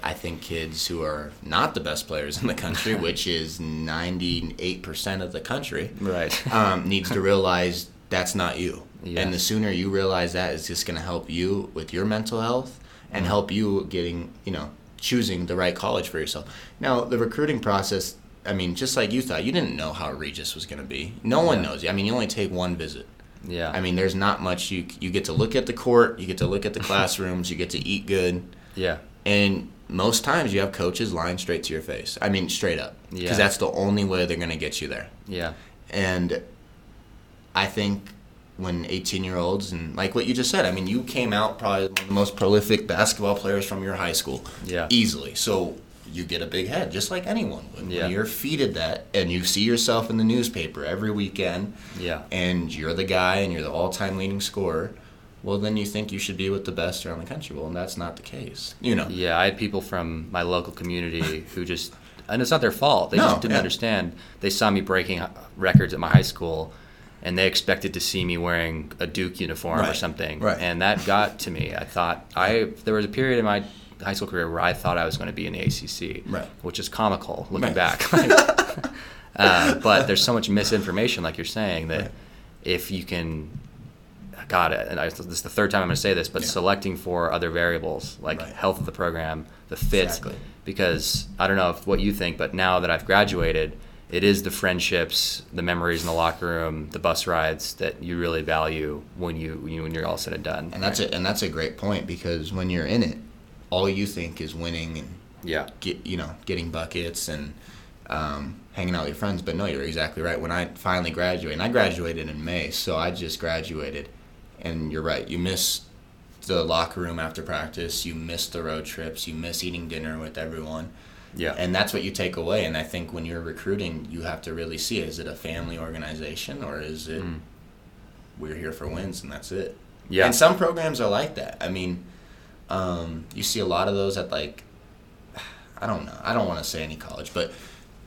I think, kids who are not the best players in the country, which is ninety eight percent of the country, Right. um, needs to realize that's not you. Yeah. And the sooner you realize that, it's just going to help you with your mental health and help you getting, you know, choosing the right college for yourself. Now, the recruiting process, I mean, just like you thought, you didn't know how Regis was going to be. No one Yeah. knows. I mean, you only take one visit. yeah. I mean, there's not much you you get to look at the court, you get to look at the classrooms, you get to eat good, yeah. And most times you have coaches lying straight to your face. I mean, straight up, because Yeah. that's the only way they're going to get you there. Yeah. And I think when 18 year olds, and like what you just said, I mean, you came out probably one of the most prolific basketball players from your high school. Yeah. Easily. So you get a big head, just like anyone would. Yeah. When you're feeded that and you see yourself in the newspaper every weekend, Yeah. and you're the guy and you're the all time leading scorer, well, then you think you should be with the best around the country. Well, and that's not the case. You know. Yeah, I had people from my local community who just, and it's not their fault. They No, just didn't yeah. understand. They saw me breaking records at my high school, and they expected to see me wearing a Duke uniform or something. right. And that got to me. I thought I there was a period in my high school career where I thought I was going to be in the ACC, Right. which is comical looking Right. back. uh, but there's so much misinformation, like you're saying, that Right. if you can God, and I, this is the third time I'm going to say this, but Yeah. selecting for other variables like Right. health of the program, the fit, Exactly. because I don't know if what you think, but now that I've graduated, it is the friendships, the memories in the locker room, the bus rides that you really value when you, when you when you're all said and done. And that's a, and that's a great point because when you're in it, all you think is winning and yeah, get you know getting buckets and um, hanging out with your friends. But no, you're exactly right. When I finally graduated, and I graduated in May, so I just graduated, and you're right. You miss the locker room after practice. You miss the road trips. You miss eating dinner with everyone. Yeah. And that's what you take away. And I think when you're recruiting, you have to really see is it a family organization or is it Mm. we're here for wins and that's it. Yeah. And some programs are like that. I mean, um, you see a lot of those at like, I don't know. I don't want to say any college, but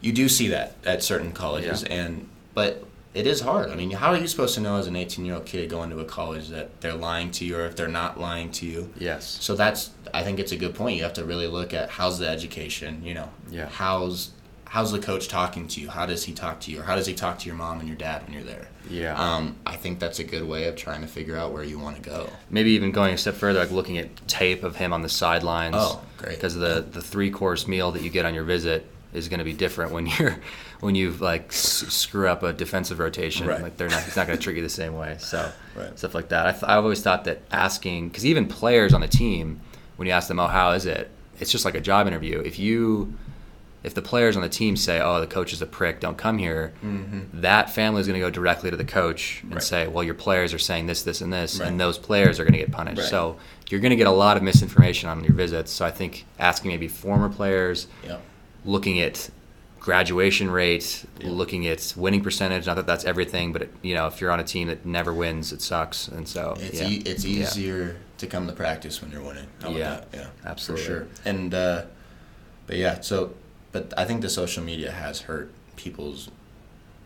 you do see that at certain colleges. Yeah. And but it is hard. I mean, how are you supposed to know as an 18 year old kid going to a college that they're lying to you or if they're not lying to you? yes. So that's I think it's a good point. You have to really look at how's the education, you know. Yeah. How's how's the coach talking to you? How does he talk to you? Or how does he talk to your mom and your dad when you're there? Yeah. Um, I think that's a good way of trying to figure out where you want to go. Maybe even going a step further, like looking at tape of him on the sidelines. Oh, great. Because the the three course meal that you get on your visit is going to be different when you're when you like s- screw up a defensive rotation. Right. Like they're not he's not going to treat you the same way. So Right. stuff like that. I th- I've always thought that asking because even players on the team when you ask them, oh, how is it? It's just like a job interview. If you if the players on the team say, "Oh, the coach is a prick, don't come here," mm-hmm. that family is going to go directly to the coach and Right. say, "Well, your players are saying this, this, and this," Right. and those players are going to get punished. Right. So you're going to get a lot of misinformation on your visits. So I think asking maybe former players, Yep. Looking at graduation rate, Yeah. looking at winning percentage. Not that that's everything, but it, you know, if you're on a team that never wins, it sucks. And so It's yeah. e- it's Yeah. easier to come to practice when you're winning. Yeah. that? Yeah. Absolutely. For sure. And uh, but yeah, so but I think the social media has hurt people's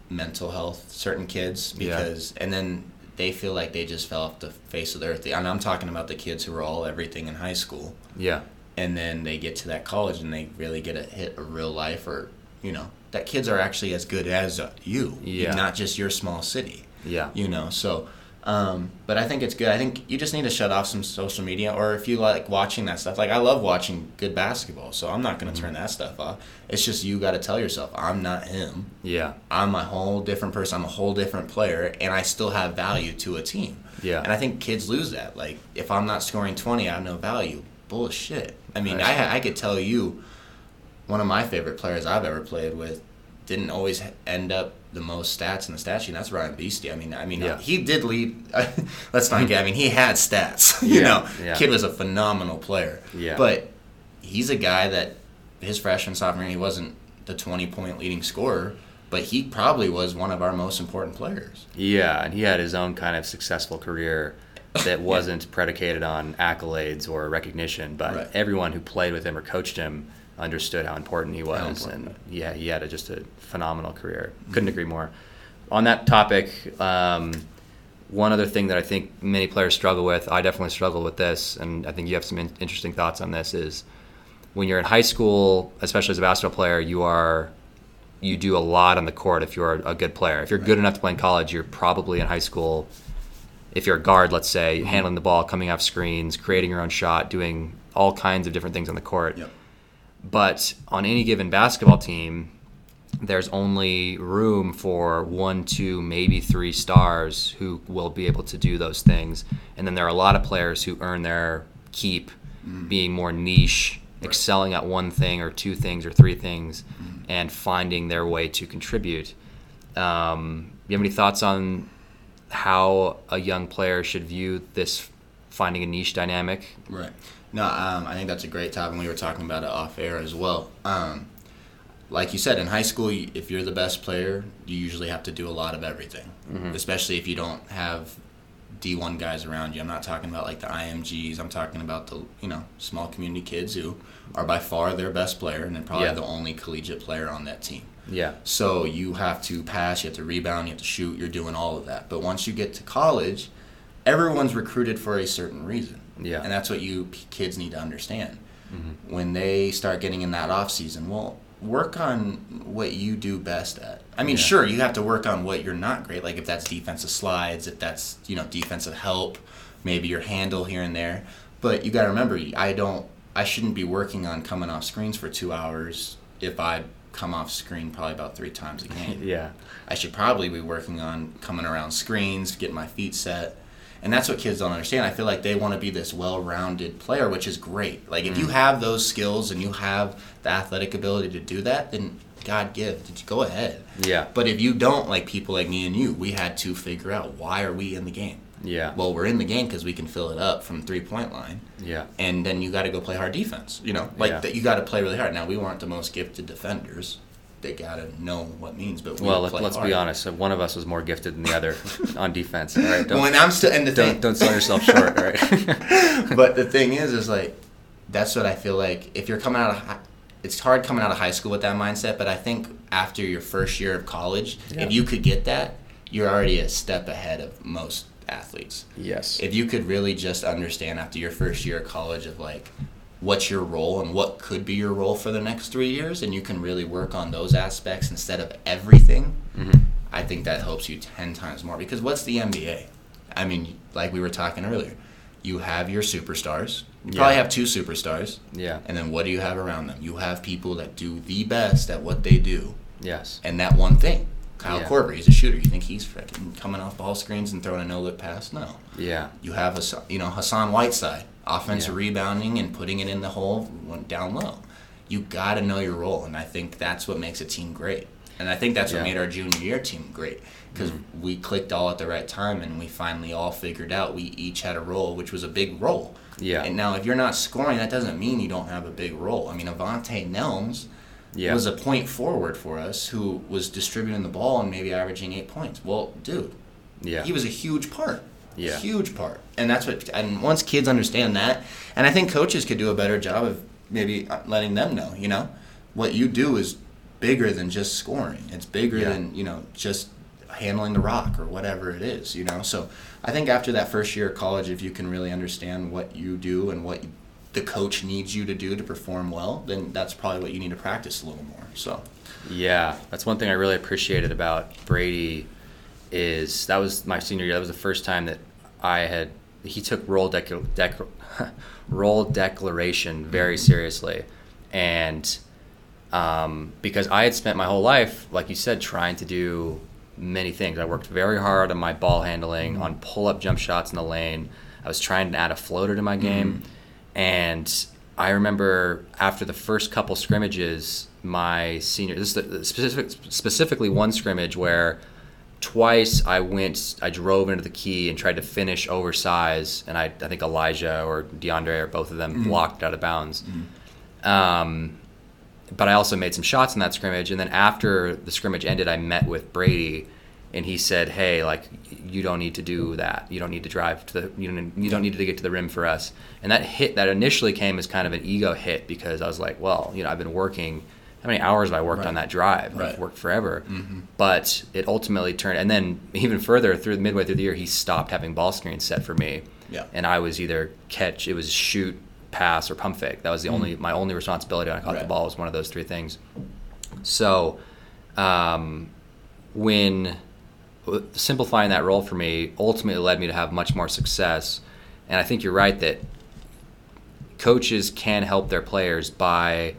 mental health. Certain kids Yeah. because and then they feel like they just fell off the face of the earth. And I'm talking about the kids who were all everything in high school. Yeah. And then they get to that college and they really get a hit of real life or you know that kids are actually as good as you Yeah. not just your small city Yeah. you know so um, but i think it's good i think you just need to shut off some social media or if you like watching that stuff like i love watching good basketball so i'm not going to turn Mm-hmm. that stuff off it's just you got to tell yourself i'm not him Yeah. i'm a whole different person i'm a whole different player and i still have value to a team Yeah. and i think kids lose that like if i'm not scoring 20 i have no value bullshit i mean Right. I, I could tell you one of my favorite players i've ever played with didn't always end up the most stats in the stat sheet. and That's Ryan Beastie. I mean, I mean, Yeah. he did lead. let's not mm-hmm. get. I mean, he had stats. You Yeah, know, yeah. kid was a phenomenal player. Yeah. But he's a guy that his freshman sophomore year, he wasn't the twenty point leading scorer, but he probably was one of our most important players. Yeah, and he had his own kind of successful career that wasn't predicated on accolades or recognition, but Right. everyone who played with him or coached him understood how important he was, important. and yeah, he had a, just a phenomenal career. Couldn't agree more. On that topic, um, one other thing that I think many players struggle with, I definitely struggle with this, and I think you have some in- interesting thoughts on this, is when you're in high school, especially as a basketball player, you are you do a lot on the court if you're a good player. If you're good enough to play in college, you're probably in high school. If you're a guard, let's say, mm-hmm. handling the ball, coming off screens, creating your own shot, doing all kinds of different things on the court. Yep. But on any given basketball team, there's only room for one, two, maybe three stars who will be able to do those things. And then there are a lot of players who earn their keep mm-hmm. being more niche, excelling at one thing or two things or three things, mm-hmm. and finding their way to contribute. Um, you have any thoughts on how a young player should view this finding a niche dynamic? Right. No, um, I think that's a great topic. and We were talking about it off air as well. Um, like you said, in high school, if you're the best player, you usually have to do a lot of everything, especially if you don't have D1 guys around you. I'm not talking about like the IMGs. I'm talking about the you know small community kids who are by far their best player and then probably Yeah. the only collegiate player on that team. Yeah. So you have to pass, you have to rebound, you have to shoot, you're doing all of that. But once you get to college, everyone's recruited for a certain reason. Yeah. And that's what you kids need to understand. Mm-hmm. When they start getting in that off season, well, work on what you do best at. I mean, Yeah. sure, you have to work on what you're not great, like if that's defensive slides, if that's, you know, defensive help, maybe your handle here and there. But you got to remember, I don't I shouldn't be working on coming off screens for 2 hours if I come off screen probably about 3 times a game. Yeah. I should probably be working on coming around screens, getting my feet set. And that's what kids don't understand. I feel like they want to be this well rounded player, which is great. Like, if you mm. have those skills and you have the athletic ability to do that, then God gift. Go ahead. Yeah. But if you don't, like people like me and you, we had to figure out why are we in the game. Yeah. Well, we're in the game because we can fill it up from three point line. Yeah. And then you got to go play hard defense. You know, like Yeah. that. You got to play really hard. Now we weren't the most gifted defenders. They got to know what means. But we Well, let, hard. be honest. One of us was more gifted than the other on defense. All right. Don't, Well, and I'm still and the don't, thing, don't sell yourself short. All right. but the thing is, is like, that's what I feel like. If you're coming out of, hi- it's hard coming out of high school with that mindset. But I think after your first year of college, Yeah. if you could get that, you're already a step ahead of most athletes. yes. If you could really just understand after your first year of college of like, what's your role and what could be your role for the next three years, and you can really work on those aspects instead of everything. Mhm. I think that helps you 10 times more because what's the NBA? I mean, like we were talking earlier, you have your superstars. You probably have two superstars. Yeah. And then what do you have around them? You have people that do the best at what they do Yes. and that one thing. Kyle Yeah. Korver, he's a shooter. You think he's freaking coming off ball screens and throwing a no look pass? No. Yeah. You have a, you know Hassan Whiteside, offensive Yeah. rebounding and putting it in the hole went down low. You got to know your role, and I think that's what makes a team great. And I think that's Yeah. what made our junior year team great because Mm-hmm. we clicked all at the right time, and we finally all figured out we each had a role, which was a big role. Yeah. And now, if you're not scoring, that doesn't mean you don't have a big role. I mean, Avante Nelms Yeah. was a point forward for us who was distributing the ball and maybe averaging eight points. Well, dude, Yeah. he was a huge part. Yeah. Huge part. And that's what and once kids understand that, and I think coaches could do a better job of maybe uh, letting them know, you know, what you do is bigger than just scoring. It's bigger Yeah. than, you know, just handling the rock or whatever it is, you know. So, I think after that first year of college if you can really understand what you do and what the coach needs you to do to perform well, then that's probably what you need to practice a little more. So, Yeah, that's one thing I really appreciated about Brady is that was my senior year. That was the first time that I had he took role dec- dec- role declaration very mm-hmm. seriously, and um, because I had spent my whole life, like you said, trying to do many things. I worked very hard on my ball handling, mm-hmm. on pull up jump shots in the lane. I was trying to add a floater to my game, mm-hmm. And I remember after the first couple scrimmages, my senior this is specific specifically one scrimmage where twice I went I drove into the key and tried to finish oversize and I, I think Elijah or DeAndre or both of them blocked out of bounds. Um, but I also made some shots in that scrimmage and then after the scrimmage ended I met with Brady and he said, "Hey, like you don't need to do that. You don't need to drive to the you don't you don't need to get to the rim for us." And that hit that initially came as kind of an ego hit because I was like, "Well, you know, I've been working how many hours have I worked on that drive? Right. I've worked forever." But it ultimately turned and then even further through the midway through the year he stopped having ball screens set for me. Yeah. And I was either catch, it was shoot, pass or pump fake. That was the only my only responsibility when I caught the Mm. Ball was one of those three things. So, um, when simplifying that role for me ultimately led me to have much more success, and I think you're right that coaches can help their players by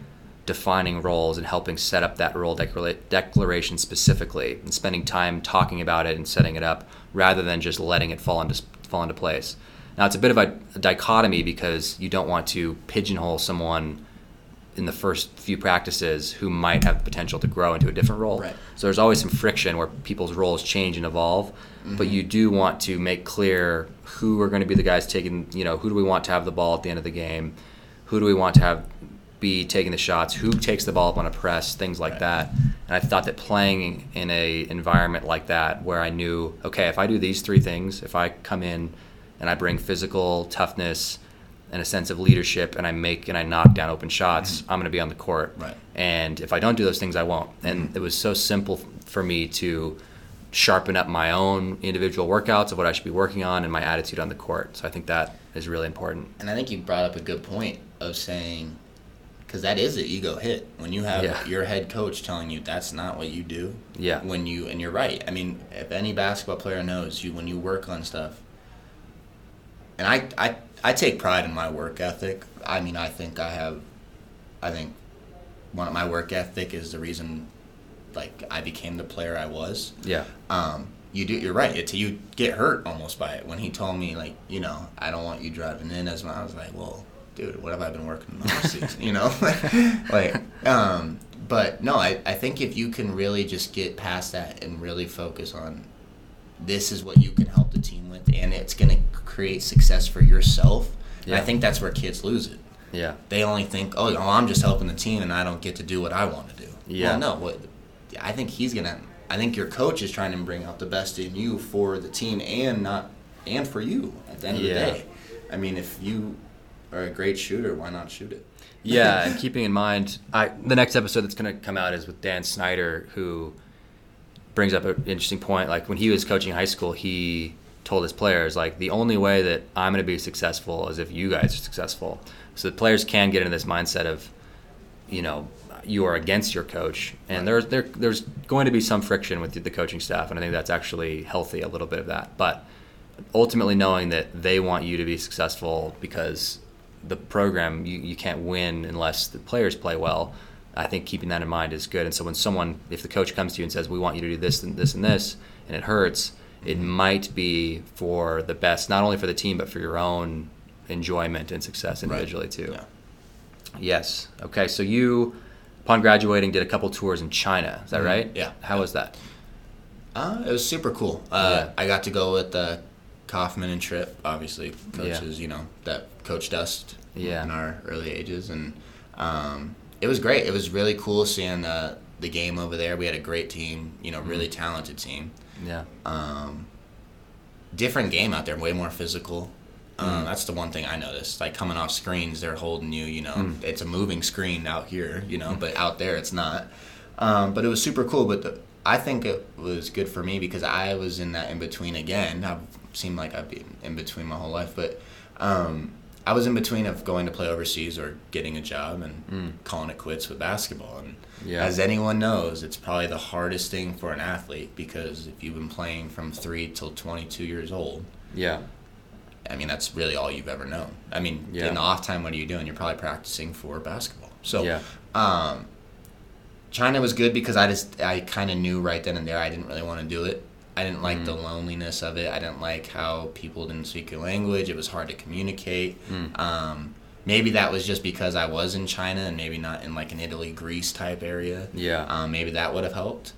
defining roles and helping set up that role declara- declaration specifically and spending time talking about it and setting it up rather than just letting it fall into fall into place. Now it's a bit of a, a dichotomy because you don't want to pigeonhole someone in the first few practices who might have the potential to grow into a different role. Right. So there's always some friction where people's roles change and evolve, but mm-hmm. you do want to make clear who are going to be the guys taking, you know, who do we want to have the ball at the end of the game? Who do we want to have be taking the shots? Who takes the ball up on a press? Things like Right. that. And I thought that playing in a environment like that where I knew, okay, if I do these three things, if I come in and I bring physical toughness and a sense of leadership and I make and I knock down open shots, mm-hmm. I'm going to be on the court. Right. And if I don't do those things, I won't. And mm-hmm. it was so simple for me to sharpen up my own individual workouts of what I should be working on and my attitude on the court. So I think that is really important. And I think you brought up a good point of saying, because that is an ego hit when you have Yeah. your head coach telling you that's not what you do. Yeah. When you and you're right. I mean, if any basketball player knows you when you work on stuff. And I I I take pride in my work ethic. I mean, I think I have. I think one of my work ethic is the reason, like I became the player I was Yeah. um, you do. You're right. It's you get hurt almost by it. When he told me like, you know, I don't want you driving in as much. I was like, well, dude, what have I been working on season? You know, like, um, but no, I, I think if you can really just get past that and really focus on this is what you can help the team with, and it's going to create success for yourself. Yeah. I think that's where kids lose it. Yeah. They only think, oh, oh, I'm just helping the team, and I don't get to do what I want to do. Yeah. Well, no, what I think he's gonna. I think your coach is trying to bring out the best in you for the team and not and for you at the end of the day. I mean, if you are a great shooter, why not shoot it? yeah, and keeping in mind, I the next episode that's going to come out is with Dan Snyder, who brings up an interesting point. Like when he was coaching high school, he told his players like the only way that I'm going to be successful is if you guys are successful. So the players can get into this mindset of, you know, you are against your coach, and right. there's there, there's going to be some friction with the coaching staff, and I think that's actually healthy a little bit of that. But ultimately, knowing that they want you to be successful because the program you, you can't win unless the players play well. I think keeping that in mind is good. And so when someone, if the coach comes to you and says, "We want you to do this and this and this," and it hurts, it might be for the best, not only for the team but for your own enjoyment and success individually right. too. Yeah. Yes. Okay. So you upon graduating, did a couple tours in China. Is that mm-hmm. right? Yeah. How was that? Uh, it was super cool. Uh, yeah. I got to go with uh, Kaufman and Tripp, obviously coaches, yeah. you know, that coached us yeah. in our early ages, and um, it was great. It was really cool seeing uh, the game over there. We had a great team, you know, really mm. talented team. Yeah. Um, different game out there, way more physical. Um, mm. That's the one thing I noticed. Like coming off screens, they're holding you. You know, mm. it's a moving screen out here. You know, mm. but out there it's not. Um, but it was super cool. But the, I think it was good for me because I was in that in between again. I've seemed like I've been in between my whole life, but um, I was in between of going to play overseas or getting a job and mm. calling it quits with basketball. And yeah. as anyone knows, it's probably the hardest thing for an athlete because if you've been playing from three till 22 years old, yeah, I mean, that's really all you've ever known. I mean, yeah. in the off time, what are you doing? You're probably practicing for basketball. So, yeah. um, China was good because I just I kind of knew right then and there I didn't really want to do it. I didn't like mm. the loneliness of it. I didn't like how people didn't speak your language. It was hard to communicate. Mm. Um, maybe that was just because I was in China and maybe not in like an Italy, Greece type area. Yeah. Um, maybe that would have helped,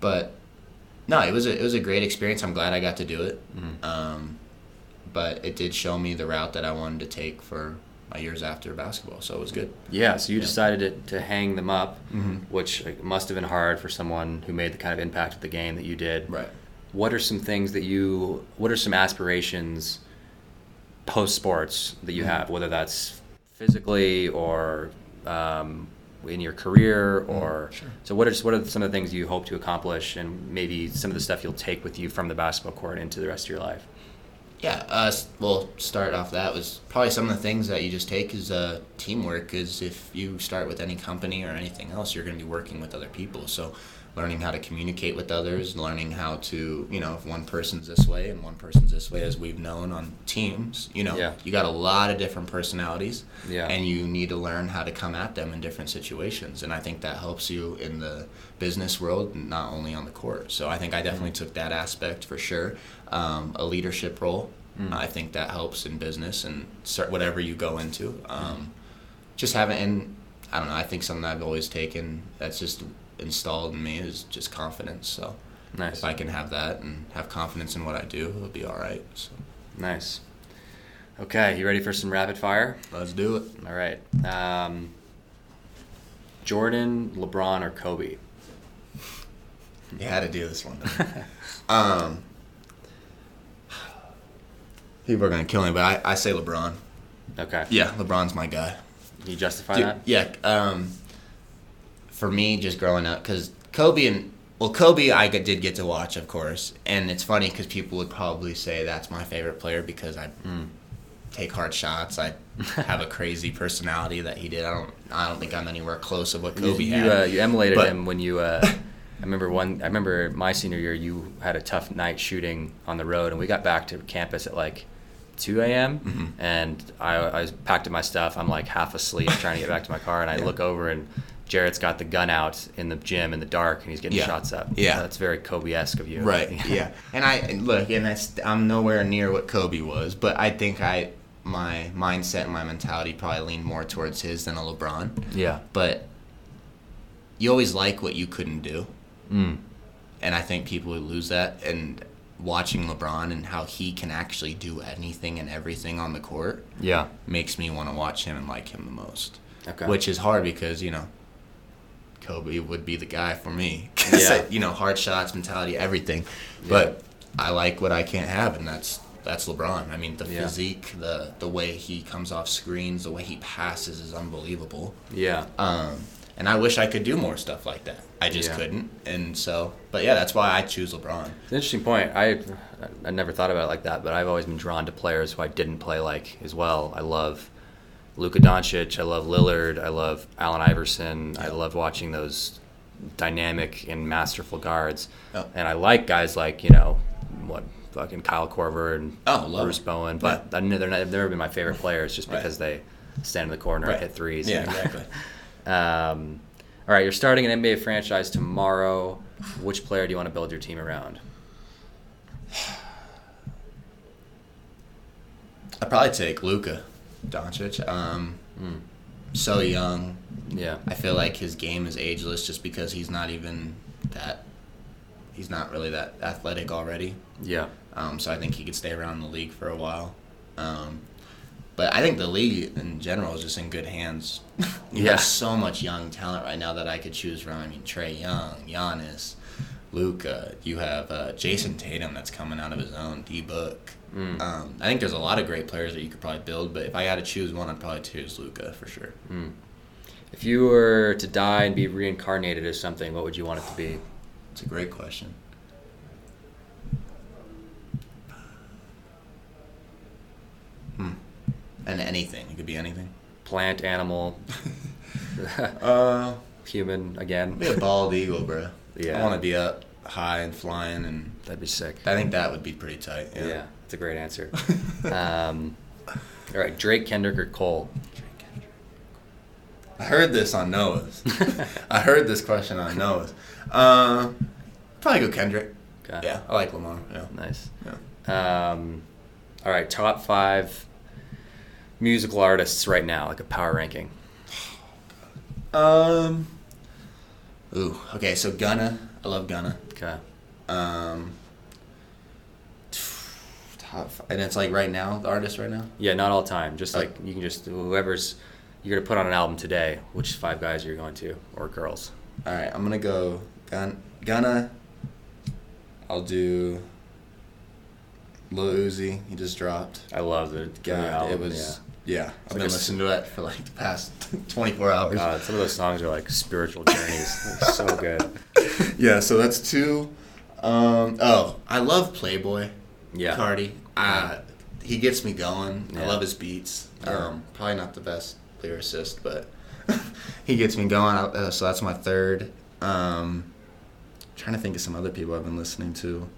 but no, it was a it was a great experience. I'm glad I got to do it. Mm. Um, but it did show me the route that I wanted to take for my years after basketball, so it was good. Yeah, so you yeah. decided to, to hang them up, mm-hmm. which must have been hard for someone who made the kind of impact of the game that you did. Right. What are some things that you? What are some aspirations post sports that you mm-hmm. have, whether that's physically or um, in your career, mm-hmm. or sure. so? What are what are some of the things you hope to accomplish, and maybe some of the stuff you'll take with you from the basketball court into the rest of your life? Yeah, uh, we'll start off that was probably some of the things that you just take is uh, teamwork. Is if you start with any company or anything else, you're going to be working with other people. So learning how to communicate with others, learning how to, you know, if one person's this way and one person's this way, as we've known on teams, you know, yeah. you got a lot of different personalities, yeah. and you need to learn how to come at them in different situations. And I think that helps you in the business world, not only on the court. So I think I definitely mm-hmm. took that aspect for sure. Um, a leadership role, mm. I think that helps in business and whatever you go into. Um, just having, and I don't know, I think something I've always taken that's just installed in me is just confidence. So nice. if I can have that and have confidence in what I do, it'll be all right. So. Nice. Okay, you ready for some rapid fire? Let's do it. All right. Um, Jordan, LeBron, or Kobe? You had to do this one. um, people are gonna kill me, but I, I say LeBron. Okay. Yeah, LeBron's my guy. Can you justify Dude, that? Yeah. Um, for me, just growing up, because Kobe and well, Kobe, I did get to watch, of course, and it's funny because people would probably say that's my favorite player because I mm. take hard shots. I have a crazy personality that he did. I don't, I don't think I'm anywhere close of what Kobe you, had. You, uh, you emulated but, him when you. Uh, I remember one. I remember my senior year. You had a tough night shooting on the road, and we got back to campus at like 2 a.m. Mm-hmm. and I, I packed up my stuff. I'm like half asleep trying to get back to my car, and I yeah. look over and Jarrett's got the gun out in the gym in the dark and he's getting yeah. shots up. Yeah, that's very Kobe-esque of you. Right. yeah, and I look, and that's I'm nowhere near what Kobe was, but I think I my mindset and my mentality probably leaned more towards his than a LeBron. Yeah. But you always like what you couldn't do, Mm. and I think people would lose that. And watching LeBron and how he can actually do anything and everything on the court Yeah. makes me want to watch him and like him the most. Okay. Which is hard because you know, Kobe would be the guy for me. 'Cause, Yeah. you know, hard shots, mentality, everything. But I like what I can't have, and that's that's LeBron. I mean, the Yeah. physique, the the way he comes off screens, the way he passes is unbelievable. Yeah. Um, and I wish I could do more stuff like that. I just Yeah. couldn't, and so. But yeah, that's why I choose LeBron. It's an interesting point. I I never thought about it like that, but I've always been drawn to players who I didn't play like as well. I love Luka Doncic. I love Lillard. I love Allen Iverson. I love watching those dynamic and masterful guards. Oh. And I like guys like you know what fucking Kyle Korver and Oh, Bruce him. Bowen, but I kn- they're not, they've never been my favorite players just Right. because they stand in the corner and hit threes. Yeah, exactly. Um, all right, you're starting an NBA franchise tomorrow. Which player do you want to build your team around? I'd probably take Luka Doncic. Um, Mm. So young. Yeah. I feel like his game is ageless just because he's not even that. He's not really that athletic already. Yeah. Um, so I think he could stay around the league for a while. Um, but I think the league in general is just in good hands. you Yeah. have so much young talent right now that I could choose from. I mean, Trae Young, Giannis, Luka. You have uh, Jayson Tatum that's coming out of his own. D Book. Mm. Um, I think there's a lot of great players that you could probably build. But if I had to choose one, I'd probably choose Luka for sure. Mm. If you were to die and be reincarnated as something, what would you want it to be? It's a great question. Hmm. And anything. It could be anything. Plant, animal, Uh, human again? be a bald eagle, bro. Yeah. I want to be up high and flying, and That'd be sick. I think that would be pretty tight. Yeah, Yeah. It's a great answer. um, all right, Drake, Kendrick, or Cole? I heard this on Noah's. I heard this question on Noah's. Uh, probably go Kendrick. Okay. Yeah, I like Lamar. Yeah. Nice. Yeah. Um, all right, top five musical artists right now, like a power ranking. Um. Ooh. Okay. So Gunna. I love Gunna. Okay. Um. And it's like right now, the artist right now. Yeah, not all time. Just like you can just whoever's you're gonna put on an album today. Which five guys are you going to, or girls? All right. I'm gonna go Gun Gunna. I'll do. Lil Uzi. He just dropped. I love the God, album, it was. Yeah, yeah I've like been a s- listening to that for like the past 24 hours. God, some of those songs are like spiritual journeys. So good. yeah, so that's two. Um, oh, I love Playboi. Yeah. Carti. Uh, he gets me going. I love his beats. Yeah. Um, probably not the best lyricist, but he gets me going. Uh, so that's my third. Um, trying to think of some other people I've been listening to.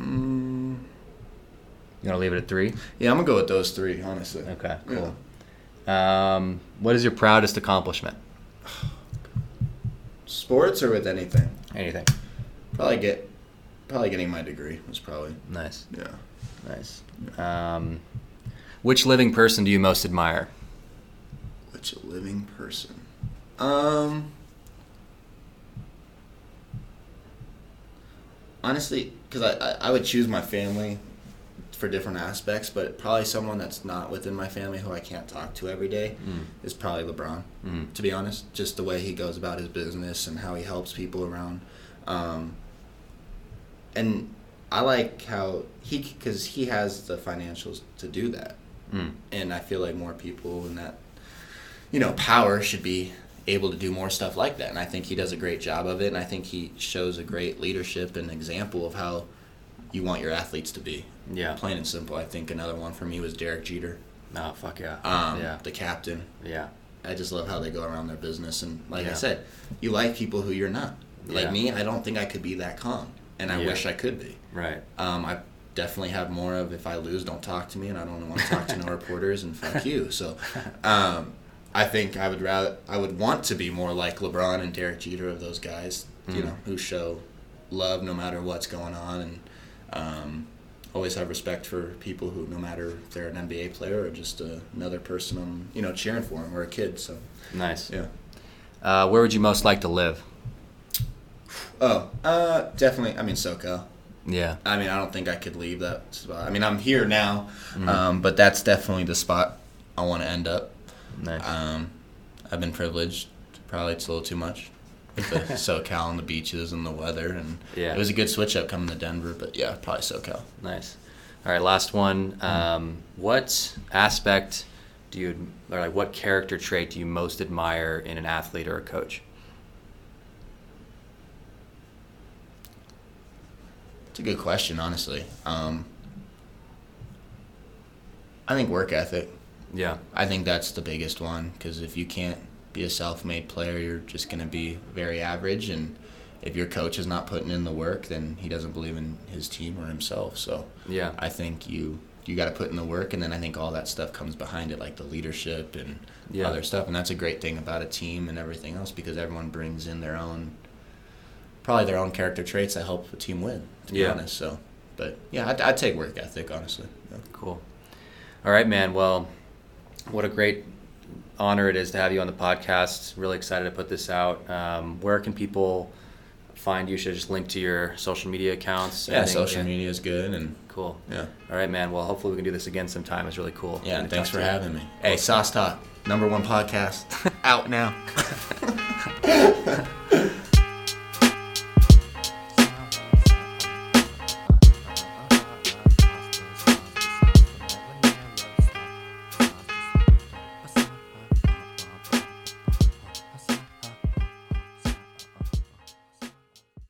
Mm, You gonna leave it at three? yeah, I'm gonna go with those three, honestly. Okay. Yeah. Cool. Um, what is your proudest accomplishment? Sports or with anything? Anything. Probably get, probably getting my degree was probably Nice. yeah. Nice. Um, which living person do you most admire? Which living person? Um. Honestly, because I, I, I would choose my family for different aspects, but probably someone that's not within my family who I can't talk to every day Mm. is probably LeBron. Mm. To be honest, just the way he goes about his business and how he helps people around. Um, and I like how he, because he has the financials to do that Mm. and I feel like more people in that you know power should be able to do more stuff like that and I think he does a great job of it and I think he shows a great leadership and example of how you want your athletes to be Yeah. plain and simple I think another one for me was Derek Jeter Oh fuck yeah. um, yeah. the captain Yeah. I just love how they go around their business and like I said you like people who you're not like Yeah. me I don't think I could be that calm and I Yeah. wish I could be Right. um, I definitely have more of if I lose, don't talk to me, and I don't want to talk to no reporters, and fuck you. So, um, I think I would rather I would want to be more like LeBron and Derek Jeter of those guys, you Mm. know, who show love no matter what's going on, and um, always have respect for people who, no matter if they're an NBA player or just uh, another person, I'm you know cheering for them or a kid. So Nice. yeah. Uh, where would you most like to live? Oh, uh, definitely. I mean SoCal. Yeah. I mean, I don't think I could leave that spot. I mean, I'm here now, Mm-hmm. um, but that's definitely the spot I want to end up. Nice. Um, I've been privileged. Probably it's a little too much. With the SoCal and the beaches and the weather, and Yeah. it was a good switch up coming to Denver. But yeah, probably SoCal. Nice. All right, last one. Um, what aspect do you, or like, what character trait do you most admire in an athlete or a coach? It's a good question, honestly. Um, I think work ethic. Yeah. I think that's the biggest one because if you can't be a self-made player, you're just going to be very average. And if your coach is not putting in the work, then he doesn't believe in his team or himself. So Yeah. I think you you got to put in the work, and then I think all that stuff comes behind it, like the leadership and Yeah. other stuff. And that's a great thing about a team and everything else because everyone brings in their own, probably their own character traits that help a team win. To be Yeah. honest, so. But yeah, I'd, I'd take work ethic honestly. Yeah. Cool. All right, man. Well, what a great honor it is to have you on the podcast. Really excited to put this out. Um, where can people find you? Should I just link to your social media accounts? Yeah, Anything? social media is good, and Cool. yeah, All right, man. Well, hopefully we can do this again sometime. It's really cool. yeah. And thanks for to you. having me. Hey, Sauce Talk, number one podcast, out now.